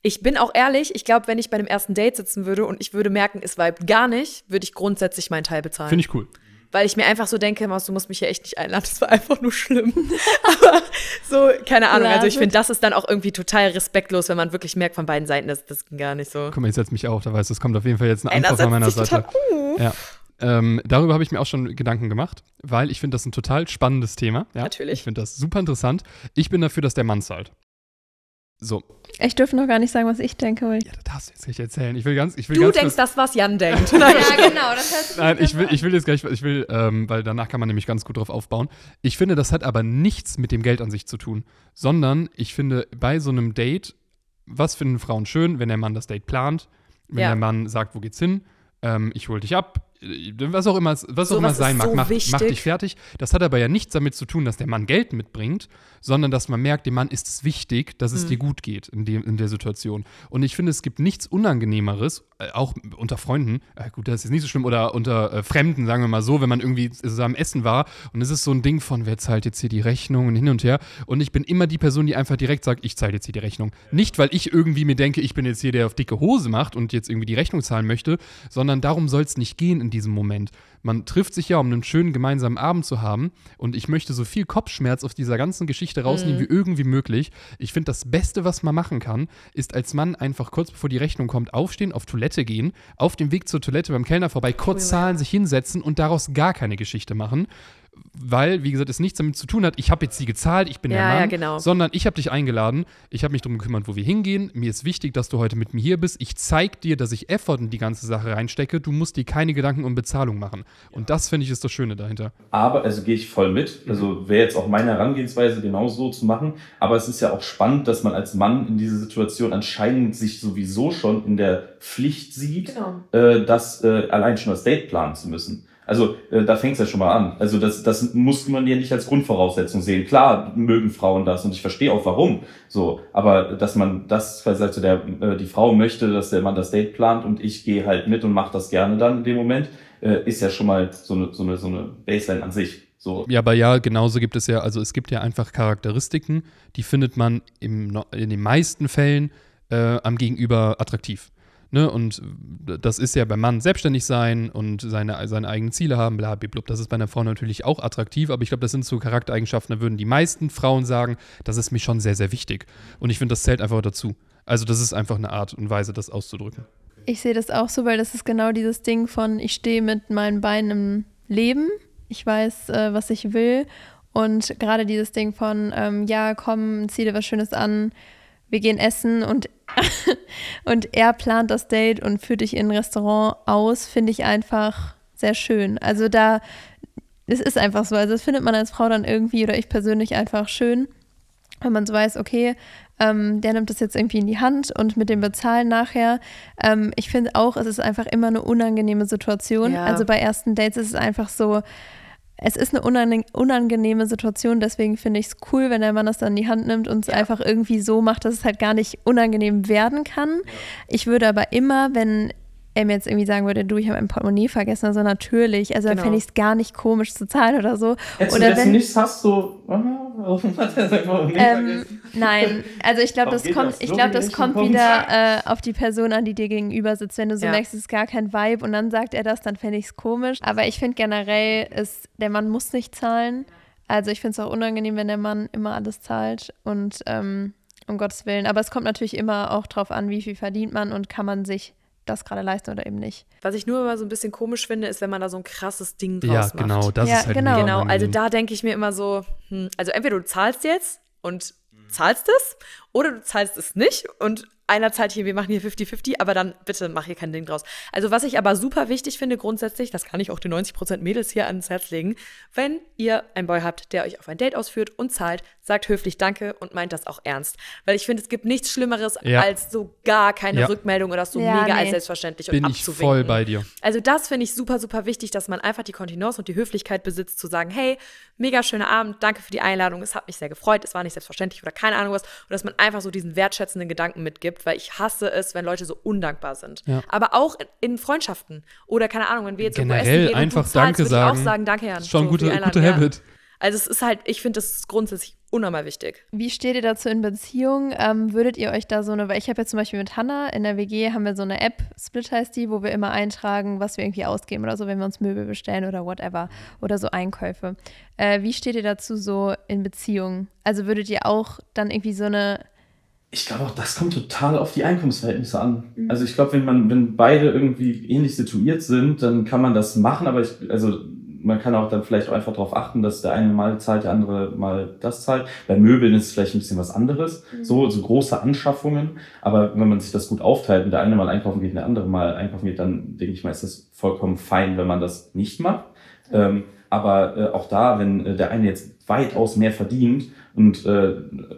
Ich bin auch ehrlich, ich glaube, wenn ich bei dem ersten Date sitzen würde und ich würde merken, es vibet gar nicht, würde ich grundsätzlich meinen Teil bezahlen. finde ich cool. Weil ich mir einfach so denke, Maus, du musst mich hier echt nicht einladen, das war einfach nur schlimm. Aber so, keine Ahnung. Also ich finde, das ist dann auch irgendwie total respektlos, wenn man wirklich merkt von beiden Seiten, das, das ging gar nicht so. Guck mal, ich setze mich auf, da weißt du, es kommt auf jeden Fall jetzt eine Einer Antwort von meiner Seite. total Ja. Ähm, darüber habe ich mir auch schon Gedanken gemacht, weil ich finde das ein total spannendes Thema. Ja? Natürlich. Ich finde das super interessant. Ich bin dafür, dass der Mann zahlt. So, Ich dürfte noch gar nicht sagen, was ich denke. Weil ich ja, das darfst du jetzt nicht erzählen. Ich will ganz, ich will Du ganz denkst das, was Jan denkt. ja, genau. Das Nein, ich will, ich will jetzt gleich, ich will, ähm, weil danach kann man nämlich ganz gut drauf aufbauen. Ich finde, das hat aber nichts mit dem Geld an sich zu tun, sondern ich finde, bei so einem Date, was finden Frauen schön, wenn der Mann das Date plant, wenn Ja. der Mann sagt, wo geht's hin, ähm, ich hol dich ab, was auch immer, was auch Sowas immer sein ist mag, so mach, mach wichtig. dich fertig. Das hat aber ja nichts damit zu tun, dass der Mann Geld mitbringt, sondern dass man merkt, dem Mann ist es wichtig, dass es Mhm. dir gut geht in, dem, in der Situation. Und ich finde, es gibt nichts Unangenehmeres, äh, auch unter Freunden, äh, gut, das ist jetzt nicht so schlimm, oder unter äh, Fremden, sagen wir mal so, wenn man irgendwie zusammen essen war und es ist so ein Ding von, wer zahlt jetzt hier die Rechnung und hin und her. Und ich bin immer die Person, die einfach direkt sagt, ich zahle jetzt hier die Rechnung. Nicht, weil ich irgendwie mir denke, ich bin jetzt hier, der auf dicke Hose macht und jetzt irgendwie die Rechnung zahlen möchte, sondern darum soll es nicht gehen in diesem Moment. Man trifft sich ja, um einen schönen gemeinsamen Abend zu haben und ich möchte so viel Kopfschmerz aus dieser ganzen Geschichte rausnehmen wie irgendwie möglich. Ich finde, das Beste, was man machen kann, ist als Mann einfach kurz bevor die Rechnung kommt, aufstehen, auf Toilette gehen, auf dem Weg zur Toilette beim Kellner vorbei, kurz zahlen, sich hinsetzen und daraus gar keine Geschichte machen. Weil, wie gesagt, es nichts damit zu tun hat, ich habe jetzt sie gezahlt, ich bin Ja, der Mann, ja, genau. sondern ich habe dich eingeladen, ich habe mich darum gekümmert, wo wir hingehen, mir ist wichtig, dass du heute mit mir hier bist, ich zeig dir, dass ich Effort in die ganze Sache reinstecke, du musst dir keine Gedanken um Bezahlung machen. Und das, finde ich, ist das Schöne dahinter. Aber, also gehe ich voll mit. Also wäre jetzt auch meine Herangehensweise, genau so zu machen. Aber es ist ja auch spannend, dass man als Mann in dieser Situation anscheinend sich sowieso schon in der Pflicht sieht, Genau. äh, das äh, allein schon das Date planen zu müssen. Also äh, da fängt es ja schon mal an. Also das, das muss man ja nicht als Grundvoraussetzung sehen. Klar mögen Frauen das und ich verstehe auch warum. So, aber dass man das sagt, so der, äh, die Frau möchte, dass der Mann das Date plant und ich gehe halt mit und mache das gerne dann in dem Moment, äh, ist ja schon mal so eine, so eine, so eine Baseline an sich. So, Ja, aber ja, genauso gibt es ja, also es gibt ja einfach Charakteristiken, die findet man im, in den meisten Fällen äh, am Gegenüber attraktiv. Ne? Und das ist ja beim Mann selbstständig sein und seine, seine eigenen Ziele haben, bla, bla, bla. Das ist bei einer Frau natürlich auch attraktiv, aber ich glaube, das sind so Charaktereigenschaften, da würden die meisten Frauen sagen, das ist mir schon sehr, sehr wichtig. Und ich finde, das zählt einfach dazu. Also, das ist einfach eine Art und Weise, das auszudrücken. Ich sehe das auch so, weil das ist genau dieses Ding von, ich stehe mit meinen Beinen im Leben, ich weiß, äh, was ich will. Und gerade dieses Ding von, ähm, ja, komm, zieh dir was Schönes an, wir gehen essen und, und er plant das Date und führt dich in ein Restaurant aus, finde ich einfach sehr schön. Also da, es ist einfach so. Also das findet man als Frau dann irgendwie oder ich persönlich einfach schön, wenn man so weiß, okay, ähm, der nimmt das jetzt irgendwie in die Hand und mit dem Bezahlen nachher. Ähm, ich finde auch, es ist einfach immer eine unangenehme Situation. Ja. Also bei ersten Dates ist es einfach so, es ist eine unange unangenehme Situation, deswegen finde ich es cool, wenn der Mann das dann in die Hand nimmt und es einfach irgendwie so macht, dass es halt gar nicht unangenehm werden kann. Ich würde aber immer, wenn er mir jetzt irgendwie sagen würde, du, ich habe mein Portemonnaie vergessen, also natürlich, also Genau. fände ich es gar nicht komisch zu zahlen oder so. Hättest oder du wenn, nichts hast, so, warum hat er sein Portemonnaie ähm, vergessen? nein, also ich glaube, das kommt, das? ich glaube, das kommt wieder äh, auf die Person an, die dir gegenüber sitzt. Wenn du so Ja. merkst, es ist gar kein Vibe und dann sagt er das, dann fände ich es komisch. Aber ich finde generell, ist, der Mann muss nicht zahlen. Also ich finde es auch unangenehm, wenn der Mann immer alles zahlt und ähm, um Gottes Willen. Aber es kommt natürlich immer auch drauf an, wie viel verdient man und kann man sich das gerade leisten oder eben nicht. Was ich nur immer so ein bisschen komisch finde, ist, wenn man da so ein krasses Ding draus Ja, macht. genau, das Ja, ist halt genau. Genau, also da denke ich mir immer so, hm, also entweder du zahlst jetzt und zahlst es oder du zahlst es nicht und einer zahlt hier, wir machen hier 50-50, aber dann bitte mach hier kein Ding draus. Also was ich aber super wichtig finde grundsätzlich, das kann ich auch den 90% Mädels hier ans Herz legen, wenn ihr einen Boy habt, der euch auf ein Date ausführt und zahlt, sagt höflich Danke und meint das auch ernst. Weil ich finde, es gibt nichts Schlimmeres Ja. als so gar keine Ja. Rückmeldung oder so Ja, mega nee. als selbstverständlich Bin und ich abzuwinken. voll bei dir. Also das finde ich super, super wichtig, dass man einfach die Kontenance und die Höflichkeit besitzt, zu sagen, hey, mega schöner Abend, danke für die Einladung, es hat mich sehr gefreut, es war nicht selbstverständlich oder keine Ahnung was. Und dass man einfach so diesen wertschätzenden Gedanken mitgibt, weil ich hasse es, wenn Leute so undankbar sind. Ja. Aber auch in, Freundschaften oder keine Ahnung, wenn wir jetzt irgendwo Generell essen gehen einfach und du zahlst, Danke würde ich sagen. auch sagen, danke Jan. Das ist schon ein so die guter, guter Einladung, ja. Habit. Also es ist halt, ich finde das ist grundsätzlich unnormal wichtig. Wie steht ihr dazu in Beziehung? Ähm, würdet ihr euch da so eine, weil ich habe jetzt zum Beispiel mit Hannah in der WG haben wir so eine App, Split heißt die, wo wir immer eintragen, was wir irgendwie ausgeben oder so, wenn wir uns Möbel bestellen oder whatever oder so Einkäufe. Äh, wie steht ihr dazu so in Beziehung? Also würdet ihr auch dann irgendwie so eine, Ich glaube auch, das kommt total auf die Einkommensverhältnisse an. Also ich glaube, wenn man, wenn beide irgendwie ähnlich situiert sind, dann kann man das machen, aber ich, also man kann auch dann vielleicht auch einfach darauf achten, dass der eine mal zahlt, der andere mal das zahlt. Bei Möbeln ist es vielleicht ein bisschen was anderes. So, so große Anschaffungen. Aber wenn man sich das gut aufteilt und der eine mal einkaufen geht und der andere mal einkaufen geht, dann denke ich mal, ist das vollkommen fein, wenn man das nicht macht. Ähm, aber äh, auch da, wenn äh, der eine jetzt weitaus mehr verdient und äh,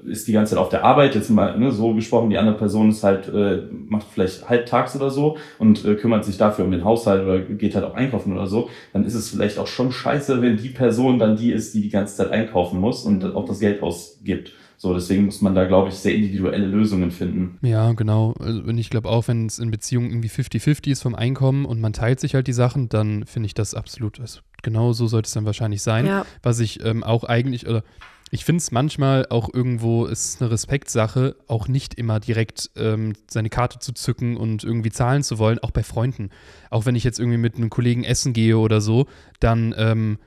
ist die ganze Zeit auf der Arbeit, jetzt mal ne, so gesprochen, die andere Person ist halt, äh, macht vielleicht halbtags oder so und äh, kümmert sich dafür um den Haushalt oder geht halt auch einkaufen oder so, dann ist es vielleicht auch schon scheiße, wenn die Person dann die ist, die die ganze Zeit einkaufen muss und auch das Geld ausgibt. So, deswegen muss man da, glaube ich, sehr individuelle Lösungen finden. Ja, genau. Also, Und ich glaube auch, wenn es in Beziehungen irgendwie 50-50 ist vom Einkommen und man teilt sich halt die Sachen, dann finde ich das absolut, also genau so sollte es dann wahrscheinlich sein. Ja. Was ich ähm, auch eigentlich, oder ich finde es manchmal auch irgendwo, es ist eine Respektsache, auch nicht immer direkt ähm, seine Karte zu zücken und irgendwie zahlen zu wollen, auch bei Freunden. Auch wenn ich jetzt irgendwie mit einem Kollegen essen gehe oder so, dann ähm,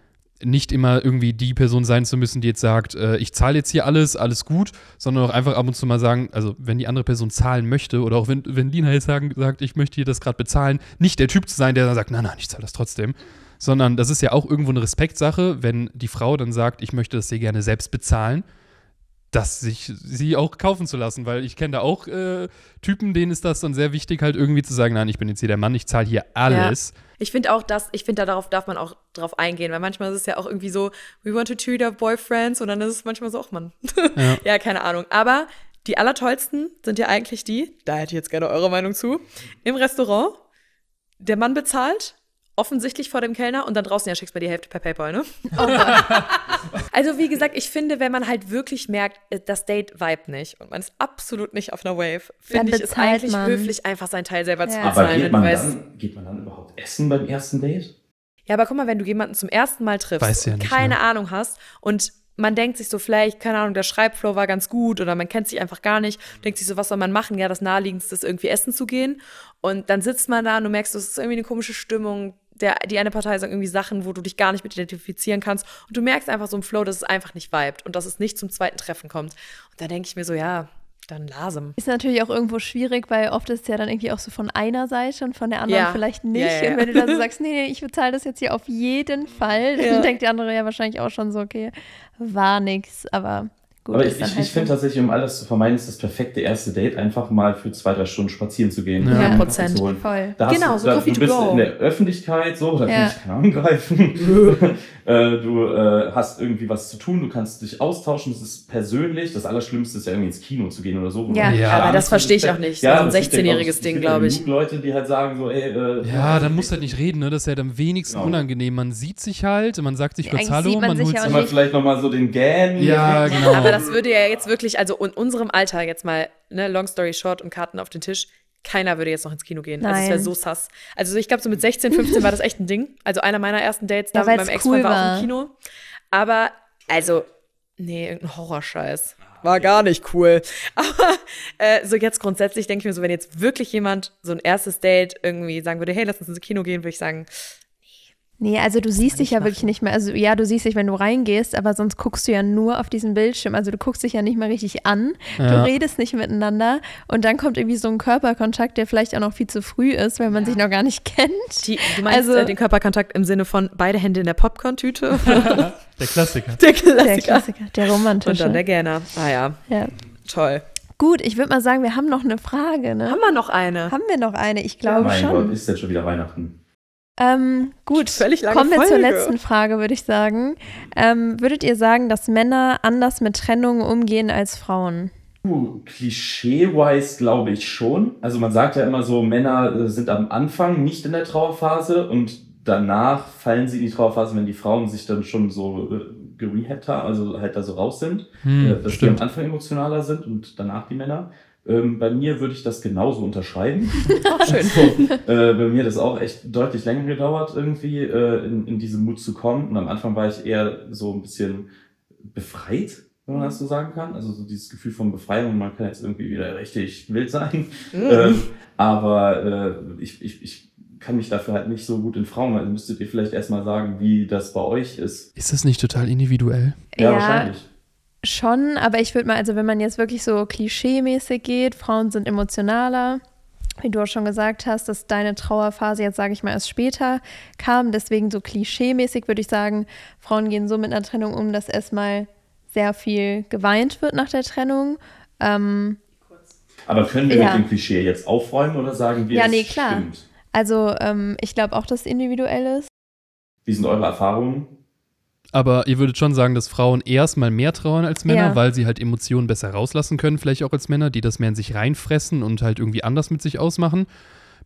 nicht immer irgendwie die Person sein zu müssen, die jetzt sagt, äh, ich zahle jetzt hier alles, alles gut, sondern auch einfach ab und zu mal sagen, also wenn die andere Person zahlen möchte oder auch wenn, wenn Lina jetzt sagen, sagt, ich möchte hier das gerade bezahlen, nicht der Typ zu sein, der dann sagt, nein, nein, ich zahle das trotzdem. Sondern das ist ja auch irgendwo eine Respektsache, wenn die Frau dann sagt, ich möchte das sehr gerne selbst bezahlen, dass sich sie auch kaufen zu lassen, weil ich kenne da auch äh, Typen, denen ist das dann sehr wichtig, halt irgendwie zu sagen, nein, ich bin jetzt hier der Mann, ich zahle hier alles. Ich finde auch, dass, ich finde, darauf darf man auch drauf eingehen, weil manchmal ist es ja auch irgendwie so, we want to treat our boyfriends und dann ist es manchmal so, ach Mann. Ja. ja, keine Ahnung. Aber die allertollsten sind ja eigentlich die, da hätte ich jetzt gerne eure Meinung zu, im Restaurant, der Mann bezahlt, offensichtlich vor dem Kellner und dann draußen ja schickst bei die Hälfte per PayPal, ne? also wie gesagt, ich finde, wenn man halt wirklich merkt, äh, das Date vibe nicht und man ist absolut nicht auf einer Wave, Dann finde ich es eigentlich man. höflich, einfach seinen Teil selber zu Ja. Aber bezahlen. geht wenn du man, dann, geht man dann überhaupt essen beim ersten Date? Ja, aber guck mal, wenn du jemanden zum ersten Mal triffst, Weiß ja keine ne? Ahnung hast und man denkt sich so vielleicht, keine Ahnung, der Schreibflow war ganz gut oder man kennt sich einfach gar nicht, denkt sich so, was soll man machen? Ja, das naheliegendste ist irgendwie essen zu gehen und dann sitzt man da und du merkst, es ist irgendwie eine komische Stimmung. Der, die eine Partei sagt irgendwie Sachen, wo du dich gar nicht mit identifizieren kannst und du merkst einfach so im Flow, dass es einfach nicht vibet und dass es nicht zum zweiten Treffen kommt. Und da denke ich mir so, ja, dann lasem. Ist natürlich auch irgendwo schwierig, weil oft ist es ja dann irgendwie auch so von einer Seite und von der anderen Ja. vielleicht nicht. Ja, ja. Und wenn du dann so sagst, nee, nee, ich bezahle das jetzt hier auf jeden Fall, dann denkt die andere ja wahrscheinlich auch schon so, okay, war nix, aber gut. Aber ist ich, dann ich, halt ich finde tatsächlich, um alles zu vermeiden, ist das perfekte erste Date, einfach mal für zwei, drei Stunden spazieren zu gehen. Ja. und einen 100%. Kaffee zu holen. Voll. Da Genau, du, so da, Coffee du to bist go. in der Öffentlichkeit, so, da Ja. kann ich keinen angreifen. äh, du äh, hast irgendwie was zu tun, du kannst dich austauschen, das ist persönlich. Das Allerschlimmste ist ja irgendwie ins Kino zu gehen oder so. Ja. Ja. Aber das verstehe ich auch nicht. Ja, So ein aber es gibt ja, 16-jähriges glaub ich, es Ding, gibt ja glaub ich. genug Leute, die halt sagen so, ey, äh, Ja, dann muss halt nicht reden, ne? Das ist ja am wenigsten Genau. unangenehm. Man sieht sich halt, man sagt sich kurz Hallo, man man holt sich vielleicht nochmal so den Gan Ja, genau. Das würde ja jetzt wirklich, also in unserem Alter jetzt mal, ne, long story short und Karten auf den Tisch, keiner würde jetzt noch ins Kino gehen. Also es wäre Nein. so sass. Also ich glaube, so mit 16, 15 war das echt ein Ding. Also einer meiner ersten Dates da Ja, mit meinem Ex-Freund cool war auch im Kino. Aber, also, nee, irgendein Horrorscheiß. War gar nicht cool. Aber äh, so jetzt grundsätzlich denke ich mir so, wenn jetzt wirklich jemand so ein erstes Date irgendwie sagen würde, hey, lass uns ins Kino gehen, würde ich sagen, Nee, also du siehst dich ja wirklich nicht mehr. Also ja, du siehst dich, wenn du reingehst, aber sonst guckst du ja nur auf diesen Bildschirm. Also du guckst dich ja nicht mal richtig an. Du Ja. redest nicht miteinander und dann kommt irgendwie so ein Körperkontakt, der vielleicht auch noch viel zu früh ist, weil man sich noch gar nicht kennt. die, du meinst Also- äh, den Körperkontakt im Sinne von beide Hände in der Popcorn-Tüte? Der Klassiker. der Der Klassiker. Klassiker, der romantische. Und dann der Gerner. Ah ja, ja. toll. Gut, ich würde mal sagen, wir haben noch eine Frage, ne? Haben wir noch eine? Haben wir noch eine? Ich glaube mein Gott, schon. ist jetzt schon wieder Weihnachten. Ähm, gut, Völlig lange kommen wir zur Folge. letzten Frage, würde ich sagen. Ähm, würdet ihr sagen, dass Männer anders mit Trennungen umgehen als Frauen? Uh, Klischee-wise glaube ich schon. Also man sagt ja immer so, Männer äh, sind am Anfang nicht in der Trauerphase und danach fallen sie in die Trauerphase, wenn die Frauen sich dann schon so äh, gerehabt haben, also halt da so raus sind. äh, Hm, dass stimmt. die am Anfang emotionaler sind und danach die Männer. Ähm, bei mir würde ich das genauso unterschreiben. Auch schön. So, äh, bei mir hat das auch echt deutlich länger gedauert, irgendwie äh, in, in diesen Mut zu kommen. Und am Anfang war ich eher so ein bisschen befreit, wenn man das so sagen kann. Also so dieses Gefühl von Befreiung, man kann jetzt irgendwie wieder richtig wild sein. ähm, aber äh, ich, ich, ich kann mich dafür halt nicht so gut in Frauen. Also müsstet ihr vielleicht erstmal sagen, wie das bei euch ist. Ist das nicht total individuell? Ja, wahrscheinlich. Schon, aber ich würde mal, also wenn man jetzt wirklich so klischee-mäßig geht, Frauen sind emotionaler, wie du auch schon gesagt hast, dass deine Trauerphase jetzt, sage ich mal, erst später kam. Deswegen so klischee-mäßig würde ich sagen, Frauen gehen so mit einer Trennung um, dass erstmal sehr viel geweint wird nach der Trennung. Ähm, Aber können wir Ja. mit dem Klischee jetzt aufräumen oder sagen wir, Ja, es nee, klar. stimmt? also ähm, ich glaube auch, dass es individuell ist. Wie sind eure Erfahrungen? Aber ihr würdet schon sagen, dass Frauen erstmal mehr trauern als Männer, Ja. weil sie halt Emotionen besser rauslassen können, vielleicht auch als Männer, die das mehr in sich reinfressen und halt irgendwie anders mit sich ausmachen.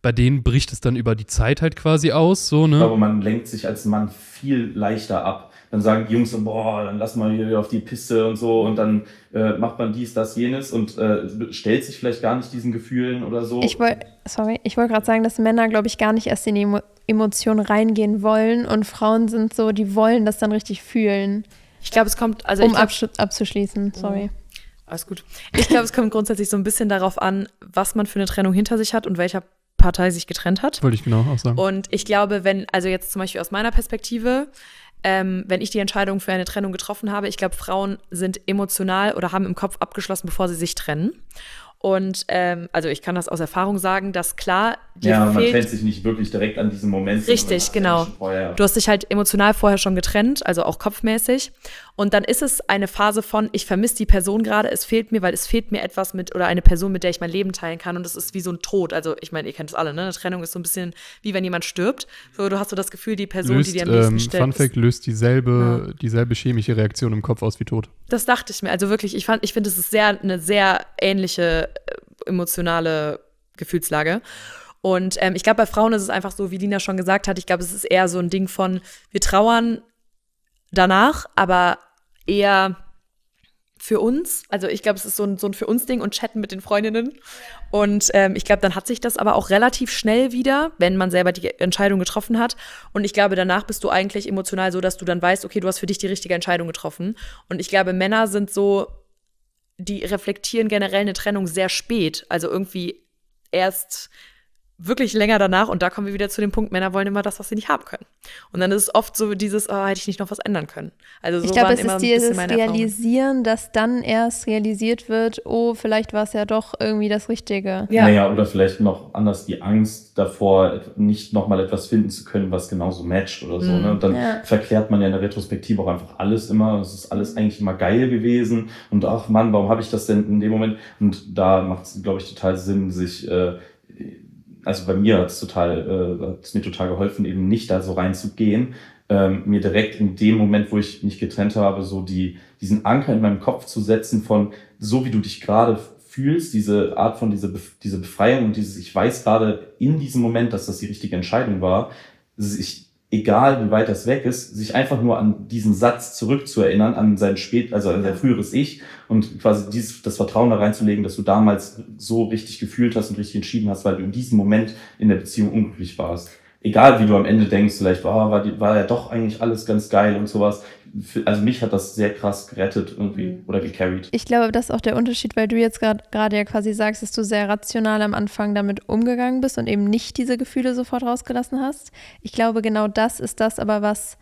Bei denen bricht es dann über die Zeit halt quasi aus, so, Ich ne? glaube, man lenkt sich als Mann viel leichter ab. Dann sagen die Jungs so, boah, dann lass mal hier auf die Piste und so und dann äh, macht man dies, das, jenes und äh, stellt sich vielleicht gar nicht diesen Gefühlen oder so. Ich wollte, sorry, ich wollte gerade sagen, dass Männer, glaube ich, gar nicht erst in die Emo Emotionen reingehen wollen und Frauen sind so, die wollen das dann richtig fühlen, Ich glaube, es kommt, also um ich glaub, absch abzuschließen. Sorry. Alles gut. Ich glaube, es kommt grundsätzlich so ein bisschen darauf an, was man für eine Trennung hinter sich hat und welcher Partei sich getrennt hat. Wollte ich genau auch sagen. Und ich glaube, wenn, also jetzt zum Beispiel aus meiner Perspektive, ähm, wenn ich die Entscheidung für eine Trennung getroffen habe, ich glaube, Frauen sind emotional oder haben im Kopf abgeschlossen, bevor sie sich trennen. Und ähm, also ich kann das aus Erfahrung sagen, dass klar, dir Ja, man trennt sich nicht wirklich direkt an diesem Moment. Richtig, genau. ja Du hast dich halt emotional vorher schon getrennt, also auch kopfmäßig. Und dann ist es eine Phase von, ich vermisse die Person gerade, es fehlt mir, weil es fehlt mir etwas mit oder eine Person, mit der ich mein Leben teilen kann. Und es ist wie so ein Tod. Also ich meine, ihr kennt es alle, ne? Eine Trennung ist so ein bisschen wie wenn jemand stirbt. So, du hast so das Gefühl, die Person, löst, die dir am nächsten ähm, steht. Fun Fact, löst dieselbe, dieselbe chemische Reaktion im Kopf aus wie Tod. Das dachte ich mir. Also wirklich, ich fand, ich finde, es ist sehr, eine sehr ähnliche äh, emotionale Gefühlslage. Und ähm, ich glaube, bei Frauen ist es einfach so, wie Lina schon gesagt hat, ich glaube, es ist eher so ein Ding von, wir trauern danach, aber eher für uns. Also ich glaube, es ist so ein, so ein für uns Ding und chatten mit den Freundinnen. Und ähm, ich glaube, dann hat sich das aber auch relativ schnell wieder, wenn man selber die Entscheidung getroffen hat. Und ich glaube, danach bist du eigentlich emotional so, dass du dann weißt, okay, du hast für dich die richtige Entscheidung getroffen. Und ich glaube, Männer sind so, die reflektieren generell eine Trennung sehr spät. Also irgendwie erst wirklich länger danach. Und da kommen wir wieder zu dem Punkt, Männer wollen immer das, was sie nicht haben können. Und dann ist es oft so dieses, oh, hätte ich nicht noch was ändern können. Also so ich glaube, waren es immer ist ein bisschen dieses. Realisieren, dass dann erst realisiert wird, oh, vielleicht war es ja doch irgendwie das Richtige. Ja. Naja, oder vielleicht noch anders die Angst davor, nicht nochmal etwas finden zu können, was genauso matcht oder so. Mhm. Ne? Und dann Ja. verklärt man ja in der Retrospektive auch einfach alles immer. Es ist alles eigentlich immer geil gewesen. Und ach Mann, warum habe ich das denn in dem Moment? Und da macht es, glaube ich, total Sinn, sich, äh, also bei mir hat es total, äh, hat mir total geholfen, eben nicht da so reinzugehen. Ähm, mir direkt in dem Moment, wo ich mich getrennt habe, so die, diesen Anker in meinem Kopf zu setzen von, so wie du dich gerade fühlst, diese Art von diese, diese Befreiung und dieses, ich weiß gerade in diesem Moment, dass das die richtige Entscheidung war, sich, egal wie weit das weg ist, sich einfach nur an diesen Satz zurückzuerinnern, an sein spät, also an sein früheres Ich und quasi dieses, das Vertrauen da reinzulegen, dass du damals so richtig gefühlt hast und richtig entschieden hast, weil du in diesem Moment in der Beziehung unglücklich warst. Egal wie du am Ende denkst, vielleicht, oh, war, die, war ja doch eigentlich alles ganz geil und sowas. Also mich hat das sehr krass gerettet irgendwie Mhm. oder gecarried. Ich glaube, das ist auch der Unterschied, weil du jetzt grad- gerade ja quasi sagst, dass du sehr rational am Anfang damit umgegangen bist und eben nicht diese Gefühle sofort rausgelassen hast. Ich glaube, genau das ist das aber, was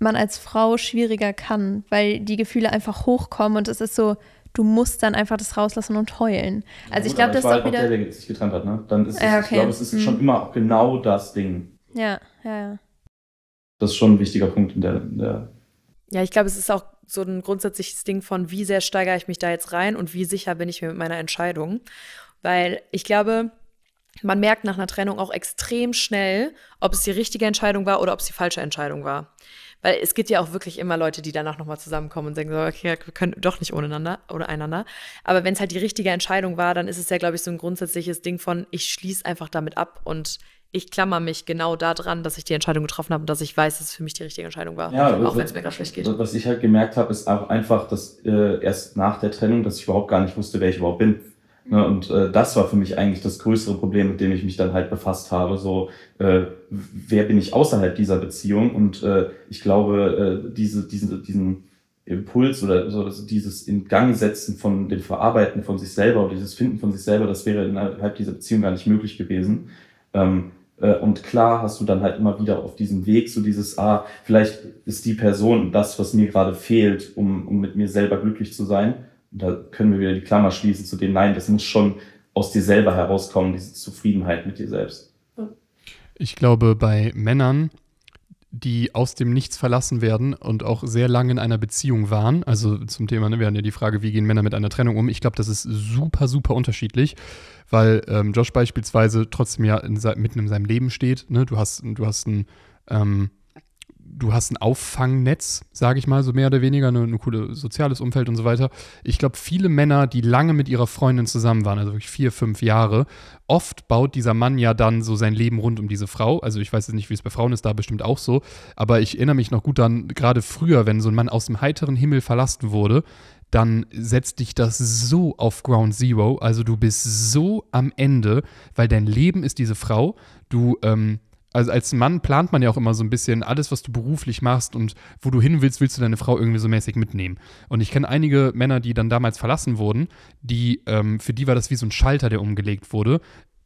man als Frau schwieriger kann, weil die Gefühle einfach hochkommen und es ist so, du musst dann einfach das rauslassen und heulen. Also ich Gut, glaube, das ist halt auch wieder. der, der sich getrennt hat, ne? Dann ist es, Ja, ich okay. glaube, es ist Hm. schon immer auch genau das Ding. Ja, ja, ja. Das ist schon ein wichtiger Punkt in der, in der Ja, ich glaube, es ist auch so ein grundsätzliches Ding von, wie sehr steigere ich mich da jetzt rein und wie sicher bin ich mir mit meiner Entscheidung. Weil ich glaube, man merkt nach einer Trennung auch extrem schnell, ob es die richtige Entscheidung war oder ob es die falsche Entscheidung war. Weil es gibt ja auch wirklich immer Leute, die danach nochmal zusammenkommen und sagen so, okay, wir können doch nicht ohneinander oder einander. Aber wenn es halt die richtige Entscheidung war, dann ist es ja, glaube ich, so ein grundsätzliches Ding von, ich schließe einfach damit ab und ich klammer mich genau daran, dass ich die Entscheidung getroffen habe und dass ich weiß, dass es für mich die richtige Entscheidung war. Ja, auch wenn es mir gerade schlecht geht. Was ich halt gemerkt habe, ist auch einfach, dass äh, erst nach der Trennung, dass ich überhaupt gar nicht wusste, wer ich überhaupt bin. Ne, und äh, das war für mich eigentlich das größere Problem, mit dem ich mich dann halt befasst habe. So, äh, wer bin ich außerhalb dieser Beziehung? Und äh, ich glaube, äh, diese, diese, diesen Impuls oder so, also dieses in Gang setzen von dem Verarbeiten von sich selber oder dieses Finden von sich selber, das wäre innerhalb dieser Beziehung gar nicht möglich gewesen. Ähm, äh, und klar hast du dann halt immer wieder auf diesem Weg so dieses, ah, vielleicht ist die Person das, was mir gerade fehlt, um, um mit mir selber glücklich zu sein. Und da können wir wieder die Klammer schließen zu dem, nein, das muss schon aus dir selber herauskommen, diese Zufriedenheit mit dir selbst. Ich glaube, bei Männern, die aus dem Nichts verlassen werden und auch sehr lange in einer Beziehung waren, also zum Thema, ne, wir hatten ja die Frage, wie gehen Männer mit einer Trennung um? Ich glaube, das ist super, super unterschiedlich, weil ähm, Josh beispielsweise trotzdem ja in, mitten in seinem Leben steht. Ne? Du hast, du hast ein ähm, du hast ein Auffangnetz, sage ich mal, so mehr oder weniger, eine, eine coole soziales Umfeld und so weiter. Ich glaube, viele Männer, die lange mit ihrer Freundin zusammen waren, also wirklich vier, fünf Jahre, oft baut dieser Mann ja dann so sein Leben rund um diese Frau. Also ich weiß jetzt nicht, wie es bei Frauen ist, da bestimmt auch so. Aber ich erinnere mich noch gut an, gerade früher, wenn so ein Mann aus dem heiteren Himmel verlassen wurde, dann setzt dich das so auf Ground Zero. Also du bist so am Ende, weil dein Leben ist diese Frau. Du, ähm, also als Mann plant man ja auch immer so ein bisschen alles, was du beruflich machst und wo du hin willst, willst du deine Frau irgendwie so mäßig mitnehmen. Und ich kenne einige Männer, die dann damals verlassen wurden, die, ähm, für die war das wie so ein Schalter, der umgelegt wurde.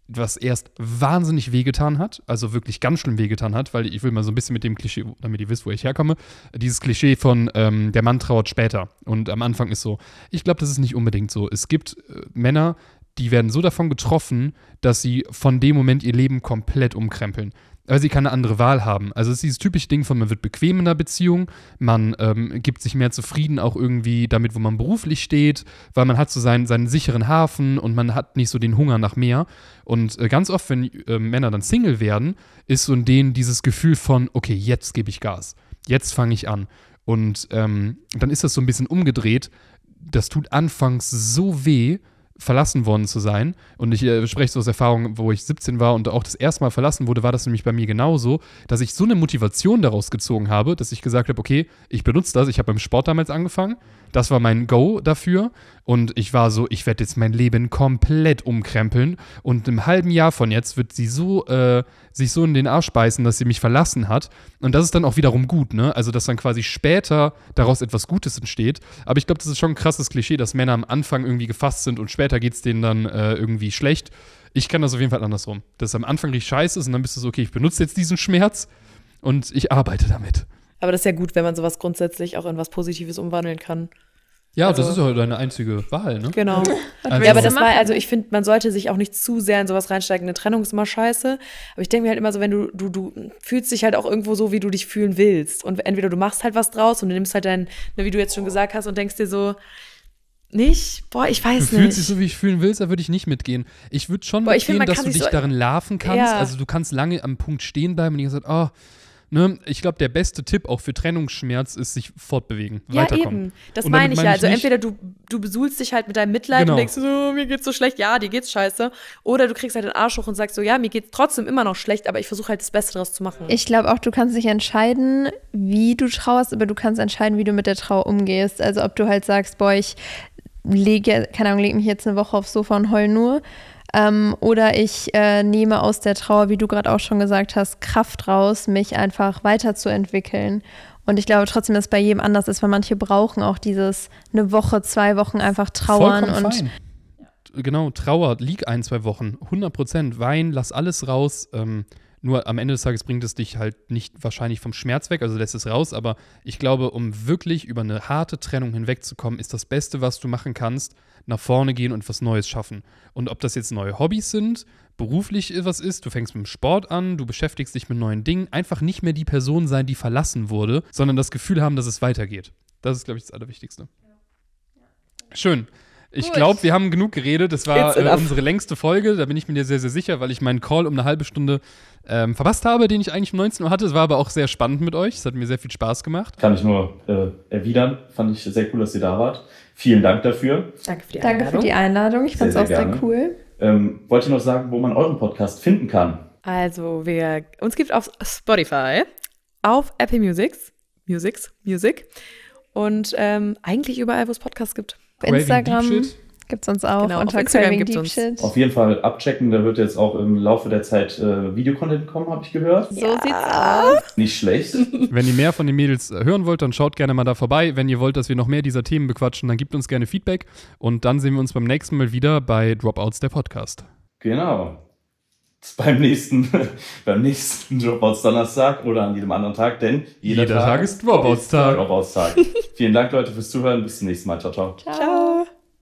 was erst wahnsinnig wehgetan hat, also wirklich ganz schlimm wehgetan hat, weil ich will mal so ein bisschen mit dem Klischee, damit ihr wisst, wo ich herkomme, dieses Klischee von ähm, der Mann trauert später und am Anfang ist so. Ich glaube, das ist nicht unbedingt so. Es gibt äh, Männer, die werden so davon getroffen, dass sie von dem Moment ihr Leben komplett umkrempeln weil sie keine andere Wahl haben. Also es ist dieses typische Ding von, man wird bequem in einer Beziehung, man ähm, gibt sich mehr zufrieden auch irgendwie damit, wo man beruflich steht, weil man hat so seinen, seinen sicheren Hafen und man hat nicht so den Hunger nach mehr. Und äh, ganz oft, wenn äh, Männer dann Single werden, ist so in denen dieses Gefühl von, okay, jetzt gebe ich Gas, jetzt fange ich an. Und ähm, dann ist das so ein bisschen umgedreht. Das tut anfangs so weh, verlassen worden zu sein. Und ich äh, spreche so aus Erfahrung, wo ich 17 war und auch das erste Mal verlassen wurde, war das nämlich bei mir genauso, dass ich so eine Motivation daraus gezogen habe, dass ich gesagt habe, okay, ich benutze das. Ich habe beim Sport damals angefangen das war mein Go dafür. Und ich war so, ich werde jetzt mein Leben komplett umkrempeln. Und im halben Jahr von jetzt wird sie so, äh, sich so in den Arsch beißen, dass sie mich verlassen hat. Und das ist dann auch wiederum gut, ne? Also, dass dann quasi später daraus etwas Gutes entsteht. Aber ich glaube, das ist schon ein krasses Klischee, dass Männer am Anfang irgendwie gefasst sind und später geht es denen dann äh, irgendwie schlecht. Ich kann das auf jeden Fall andersrum. Dass am Anfang richtig scheiße ist und dann bist du so, okay, ich benutze jetzt diesen Schmerz und ich arbeite damit. Aber das ist ja gut, wenn man sowas grundsätzlich auch in was Positives umwandeln kann. Ja, also, das ist ja deine einzige Wahl, ne? Genau. Also, ja, aber das war, also ich finde, man sollte sich auch nicht zu sehr in sowas reinsteigen. Eine Trennung ist immer scheiße. Aber ich denke mir halt immer so, wenn du, du, du fühlst dich halt auch irgendwo so, wie du dich fühlen willst. Und entweder du machst halt was draus und du nimmst halt dein, ne, wie du jetzt schon gesagt hast, und denkst dir so, nicht? Boah, ich weiß du nicht. Fühlst dich so, wie ich fühlen willst, da würde ich nicht mitgehen. Ich würde schon Boah, mitgehen, find, dass du dich so darin larven kannst. Ja. Also du kannst lange am Punkt stehen bleiben und ich gesagt, oh, Ne, ich glaube, der beste Tipp auch für Trennungsschmerz ist sich fortbewegen, ja, weiterkommen. Eben. Das meine ich ja. Also entweder du, du besuhlst dich halt mit deinem Mitleid genau. und denkst so, mir geht's so schlecht, ja, dir geht's scheiße. Oder du kriegst halt den Arsch hoch und sagst so, ja, mir geht's trotzdem immer noch schlecht, aber ich versuche halt das Beste daraus zu machen. Ich glaube auch, du kannst nicht entscheiden, wie du trauerst, aber du kannst entscheiden, wie du mit der Trauer umgehst. Also ob du halt sagst, boah, ich lege, keine Ahnung, leg mich jetzt eine Woche aufs Sofa und heul nur ähm, oder ich äh, nehme aus der Trauer, wie du gerade auch schon gesagt hast, Kraft raus, mich einfach weiterzuentwickeln. Und ich glaube trotzdem, dass es bei jedem anders ist, weil manche brauchen auch dieses eine Woche, zwei Wochen einfach trauern Vollkommen und fein. Genau, Trauer, lieg ein, zwei Wochen, 100 Prozent, Wein, lass alles raus. Ähm, nur am Ende des Tages bringt es dich halt nicht wahrscheinlich vom Schmerz weg, also lässt es raus. Aber ich glaube, um wirklich über eine harte Trennung hinwegzukommen, ist das Beste, was du machen kannst, nach vorne gehen und was Neues schaffen. Und ob das jetzt neue Hobbys sind, beruflich was ist, du fängst mit dem Sport an, du beschäftigst dich mit neuen Dingen, einfach nicht mehr die Person sein, die verlassen wurde, sondern das Gefühl haben, dass es weitergeht. Das ist, glaube ich, das Allerwichtigste. Schön. Ich glaube, wir haben genug geredet. Das war äh, unsere längste Folge. Da bin ich mir sehr, sehr sicher, weil ich meinen Call um eine halbe Stunde ähm, verpasst habe, den ich eigentlich um 19 Uhr hatte. Es war aber auch sehr spannend mit euch. Es hat mir sehr viel Spaß gemacht. Kann ich nur äh, erwidern. Fand ich sehr cool, dass ihr da wart. Vielen Dank dafür. Danke für die Einladung. Danke für die Einladung. Ich fand es auch sehr, sehr cool. Ähm, wollt ihr noch sagen, wo man euren Podcast finden kann? Also, wir, uns gibt auf Spotify, auf Apple Musics, Musics, Music und ähm, eigentlich überall, wo es Podcasts gibt. Instagram gibt es uns auch genau, unter auf Instagram gibt uns. Shit. Auf jeden Fall abchecken, da wird jetzt auch im Laufe der Zeit äh, Videocontent kommen, habe ich gehört. So ja. sieht's aus. Nicht schlecht. Wenn ihr mehr von den Mädels äh, hören wollt, dann schaut gerne mal da vorbei. Wenn ihr wollt, dass wir noch mehr dieser Themen bequatschen, dann gebt uns gerne Feedback und dann sehen wir uns beim nächsten Mal wieder bei Dropouts der Podcast. Genau beim nächsten, beim nächsten Dropouts Donnerstag oder an jedem anderen Tag, denn jeder, jeder Tag, Tag, ist Dropouts Tag. Dropouts Tag. Vielen Dank, Leute, fürs Zuhören. Bis zum nächsten Mal. Ciao, ciao. Ciao.